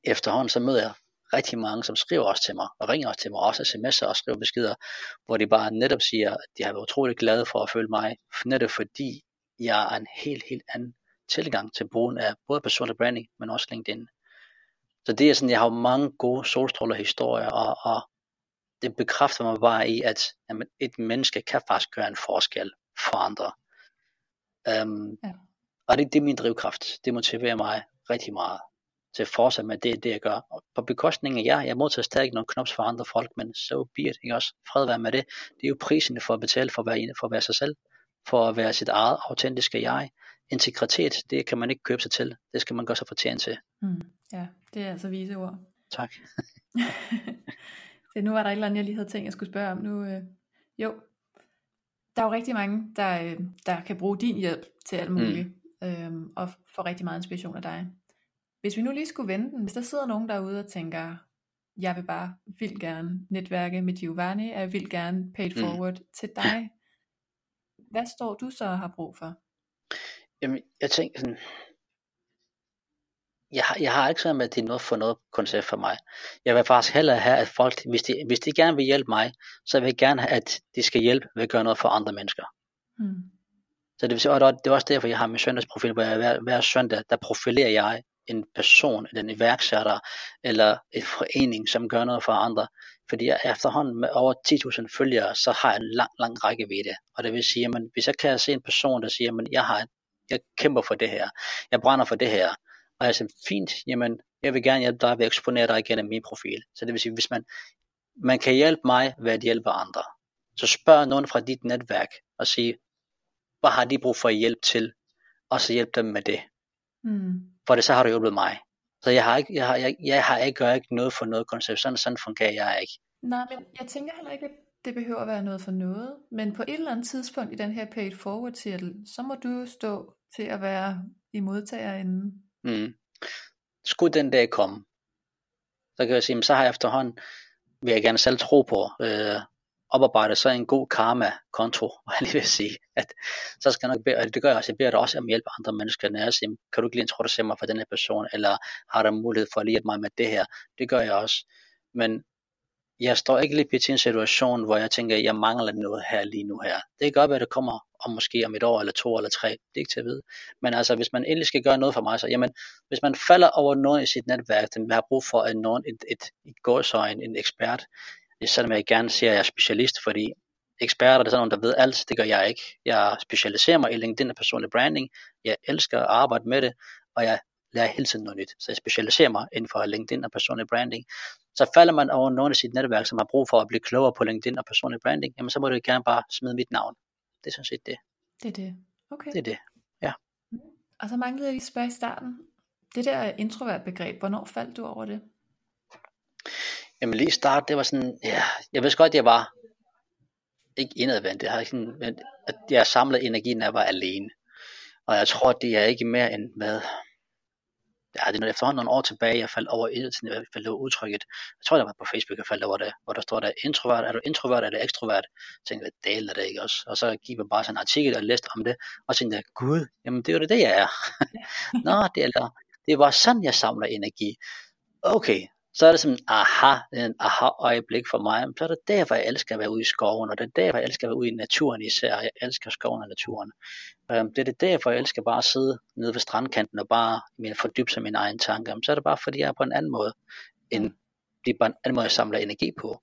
efterhånden så møder jeg rigtig mange, som skriver også til mig, og ringer også til mig, også sms'er og skriver beskeder, hvor de bare netop siger, at de har været utroligt glade for at følge mig, netop fordi jeg er en helt, helt anden tilgang til brugen af både personlig branding, men også LinkedIn. Så det er sådan, jeg har mange gode solstråler historier, og, og det bekræfter mig bare i, at jamen, et menneske kan faktisk gøre en forskel for andre. Um, ja. Og det, det er min drivkraft. Det motiverer mig rigtig meget til at fortsætte med det, det jeg gør. Og på bekostning af jer, jeg modtager stadig nogle knops for andre folk, men so be it, ikke også? Fred være med det. Det er jo prisen for at betale for at være, for at være sig selv. for at være sit eget autentiske jeg. Integritet, det kan man ikke købe sig til. Det skal man gøre sig fortjent til. Mm. Ja, det er altså vise ord. Tak. Så nu var der et eller andet, jeg lige havde tænkt, jeg skulle spørge om. Nu, øh, jo, der er jo rigtig mange, der, øh, der kan bruge din hjælp til alt muligt, mm. øhm, og få rigtig meget inspiration af dig. Hvis vi nu lige skulle vende den, hvis der sidder nogen derude og tænker, jeg vil bare vildt gerne netværke med Giovanni, jeg vil gerne pay it mm. forward mm. til dig. Hvad står du så og har brug for? Jamen, jeg tænker sådan, jeg, jeg har ikke sådan med, at det er noget for noget koncept for mig. Jeg vil faktisk hellere have, at folk, hvis de, hvis de gerne vil hjælpe mig, så vil jeg gerne have, at de skal hjælpe ved at gøre noget for andre mennesker. Mm. Så det, vil sige, og det er også derfor, jeg har min søndagsprofil, hvor jeg hver, hver søndag, der profilerer jeg en person, eller en iværksætter, eller en forening, som gør noget for andre. Fordi jeg efterhånden med over 10.000 følgere, så har jeg en lang, lang række ved det. Og det vil sige, at hvis jeg kan se en person, der siger, at jeg, har, jeg kæmper for det her, jeg brænder for det her, og jeg siger, fint, jamen, jeg vil gerne hjælpe dig ved at eksponere dig igennem min profil. Så det vil sige, hvis man, man kan hjælpe mig ved at hjælpe andre, så spørg nogen fra dit netværk og sige, hvad har de brug for hjælp til, og så hjælp dem med det. Mm. For det så har du hjulpet mig. Så jeg har ikke, jeg har, jeg, jeg har ikke, gør ikke noget for noget koncept. Sådan, sådan fungerer jeg ikke. Nej, men jeg tænker heller ikke, at det behøver at være noget for noget. Men på et eller andet tidspunkt i den her paid forward titel, så må du stå til at være i modtagerenden. Mm. Skulle den dag komme, så kan jeg sige, så har jeg efterhånden, vil jeg gerne selv tro på, øh, oparbejde så en god karma-konto, hvad jeg lige vil sige. At, så skal jeg nok bede, og det gør jeg også, jeg beder dig også om hjælp af andre mennesker, når jeg siger, kan du ikke lige introducere mig for den her person, eller har der mulighed for at hjælpe mig med det her? Det gør jeg også. Men jeg står ikke lige i en situation, hvor jeg tænker, at jeg mangler noget her lige nu her. Det kan godt være, at det kommer om måske om et år, eller to, eller tre. Det er ikke til at vide. Men altså, hvis man endelig skal gøre noget for mig, så jamen, hvis man falder over nogen i sit netværk, den har brug for en, nogen, et, et, et gåsøjen, en ekspert, selvom jeg gerne siger, at jeg er specialist, fordi eksperter, det er sådan nogen, der ved alt, det gør jeg ikke. Jeg specialiserer mig i LinkedIn og personlig branding. Jeg elsker at arbejde med det, og jeg lærer hele tiden noget nyt. Så jeg specialiserer mig inden for LinkedIn og personlig branding. Så falder man over nogen af sit netværk, som har brug for at blive klogere på LinkedIn og personlig branding, jamen så må du gerne bare smide mit navn. Det er sådan set det. Det er det. Okay. Det er det, ja. Og så manglede jeg lige spørge i starten. Det der introvert begreb, hvornår faldt du over det? Jamen lige i start, det var sådan, ja, jeg vidste godt, at jeg var ikke indadvendt. Jeg har sådan, at jeg samlede energi, når jeg var alene. Og jeg tror, det er ikke mere end, hvad, ja, det er efterhånden nogle år tilbage, jeg faldt over, jeg faldt over udtrykket, jeg tror, det var på Facebook, jeg faldt over det, hvor der står der, introvert, er du introvert eller ekstrovert? Jeg tænkte, hvad del er det ikke også? Og så gik jeg bare sådan en artikel og læste om det, og tænkte jeg, gud, jamen det er jo det, jeg er. Nå, det er, det var sådan, jeg samler energi. Okay, så er det sådan aha, en aha øjeblik for mig. Så er det derfor, jeg elsker at være ude i skoven, og det er derfor, jeg elsker at være ude i naturen især. Jeg elsker skoven og naturen. Øhm, det er det derfor, jeg elsker bare at sidde nede ved strandkanten og bare fordybe sig mine egne tanker. Så er det bare, fordi jeg er på en anden måde, end det er bare en anden måde, jeg samler energi på.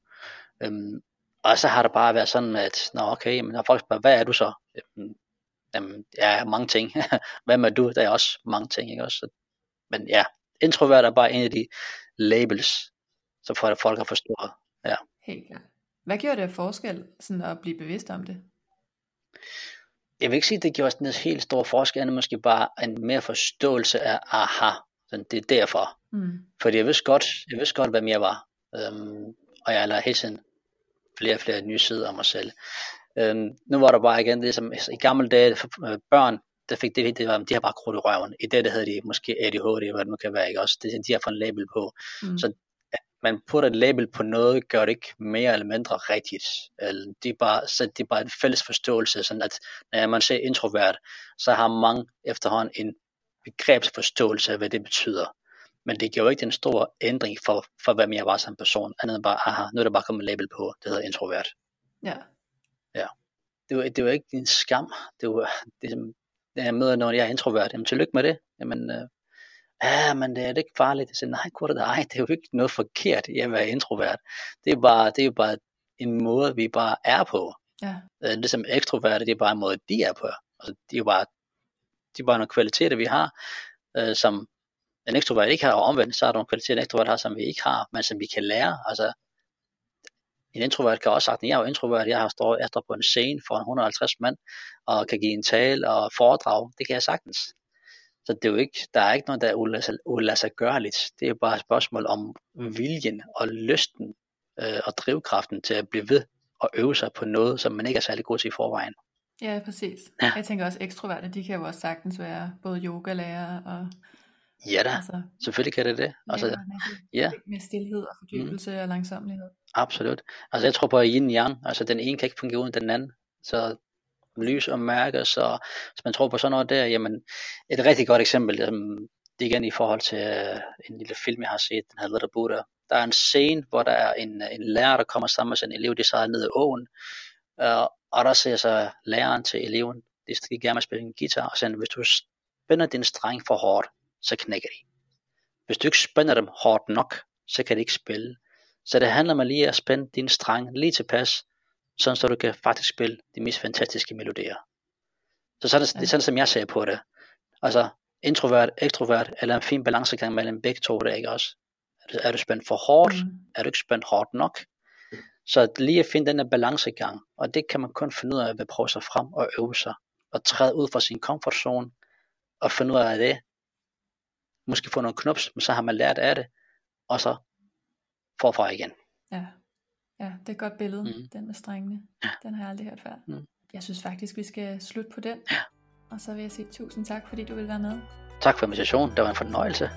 Øhm, og så har det bare været sådan, at, nå okay, men når folk spørger, hvad er du så? Jamen, jamen ja, mange ting. hvad er du? Der er også mange ting, ikke også? Men ja, introvert er bare en af de labels, så for at folk har forstået. Ja. Helt klart. Hvad gjorde det forskel sådan at blive bevidst om det? Jeg vil ikke sige, at det gjorde sådan en helt stor forskel, men måske bare en mere forståelse af, aha, sådan, det er derfor. Mm. Fordi jeg vidste godt, jeg vidste godt, hvem jeg var. Um, og jeg lader hele tiden flere og flere nye sider af mig selv. Um, nu var der bare igen det, som i gamle dage for børn, der fik det, det var, de har bare krudt i røven. I det, der hedder de måske ADHD, hvad det nu kan være, ikke også? Det, de har fået en label på. Mm. Så at man putter et label på noget, gør det ikke mere eller mindre rigtigt. Eller det er bare, så det er bare en fælles forståelse, sådan at når man ser introvert, så har mange efterhånden en begrebsforståelse af, hvad det betyder. Men det jo ikke den store ændring for, for hvem jeg var som person, andet end bare, aha, nu er der bare kommet en label på, det hedder introvert. Ja. Ja. Det var, det var ikke en skam, det var, det, jeg møder nogen, jeg er introvert, jamen tillykke med det. Jamen, øh, ja, men det er det ikke farligt. Jeg siger, nej, det ej, det er jo ikke noget forkert i at være introvert. Det er bare, det er jo bare en måde, vi bare er på. Ja. Øh, det som ekstroverte, det er bare en måde, de er på. Altså, det er jo bare, det er bare nogle kvaliteter, vi har, øh, som en ekstrovert ikke har, og omvendt, så er der nogle kvaliteter, en ekstrovert har, som vi ikke har, men som vi kan lære. Altså, En introvert kan også sagt, jeg er jo introvert, jeg har stået efter på en scene for 150 mand, og kan give en tale og foredrag. Det kan jeg sagtens. Så det er jo ikke, der er ikke noget, der er uladsiggørligt. Det er bare et spørgsmål om viljen og lysten øh, og drivkraften til at blive ved og øve sig på noget, som man ikke er særlig god til i forvejen. Ja, præcis. Ja. Jeg tænker også ekstroverte, de kan jo også sagtens være både yogalærer og... Ja da, altså, selvfølgelig kan det det. Altså, med, ja. med stillhed og fordybelse mm. og langsomlighed. Absolut. Altså jeg tror på yin yang, altså den ene kan ikke fungere uden den anden. Så lys og mærke, så hvis man tror på sådan noget der, jamen et rigtig godt eksempel, det er igen i forhold til uh, en lille film, jeg har set, den hedder Little Buddha. Der er en scene, hvor der er en, en lærer, der kommer sammen med sin elev, de sejler ned i åen, uh, og der siger så læreren til eleven, de skal gerne spille en guitar, og siger, hvis du spænder din streng for hårdt, så knækker de. Hvis du ikke spænder dem hårdt nok, så kan de ikke spille. Så det handler om lige at spænde din streng lige tilpas, sådan så du kan faktisk spille de mest fantastiske melodier. Så sådan, ja. det er sådan, som jeg ser på det. Altså, introvert, ekstrovert, eller en fin balancegang mellem begge to, det er ikke også. Er du, er du spændt for hårdt? Mm. Er du ikke spændt hårdt nok? Så lige at finde den her balancegang, og det kan man kun finde ud af ved at prøve sig frem og øve sig, og træde ud fra sin comfort zone, og finde ud af det. Måske få nogle knups, men så har man lært af det, og så forfra igen. Ja. Ja, det er et godt billede, mm. den med strengene. Ja. Den har jeg aldrig hørt før. Mm. Jeg synes faktisk, vi skal slutte på den. Ja. Og så vil jeg sige tusind tak, fordi du vil være med. Tak for invitationen. Det var en fornøjelse.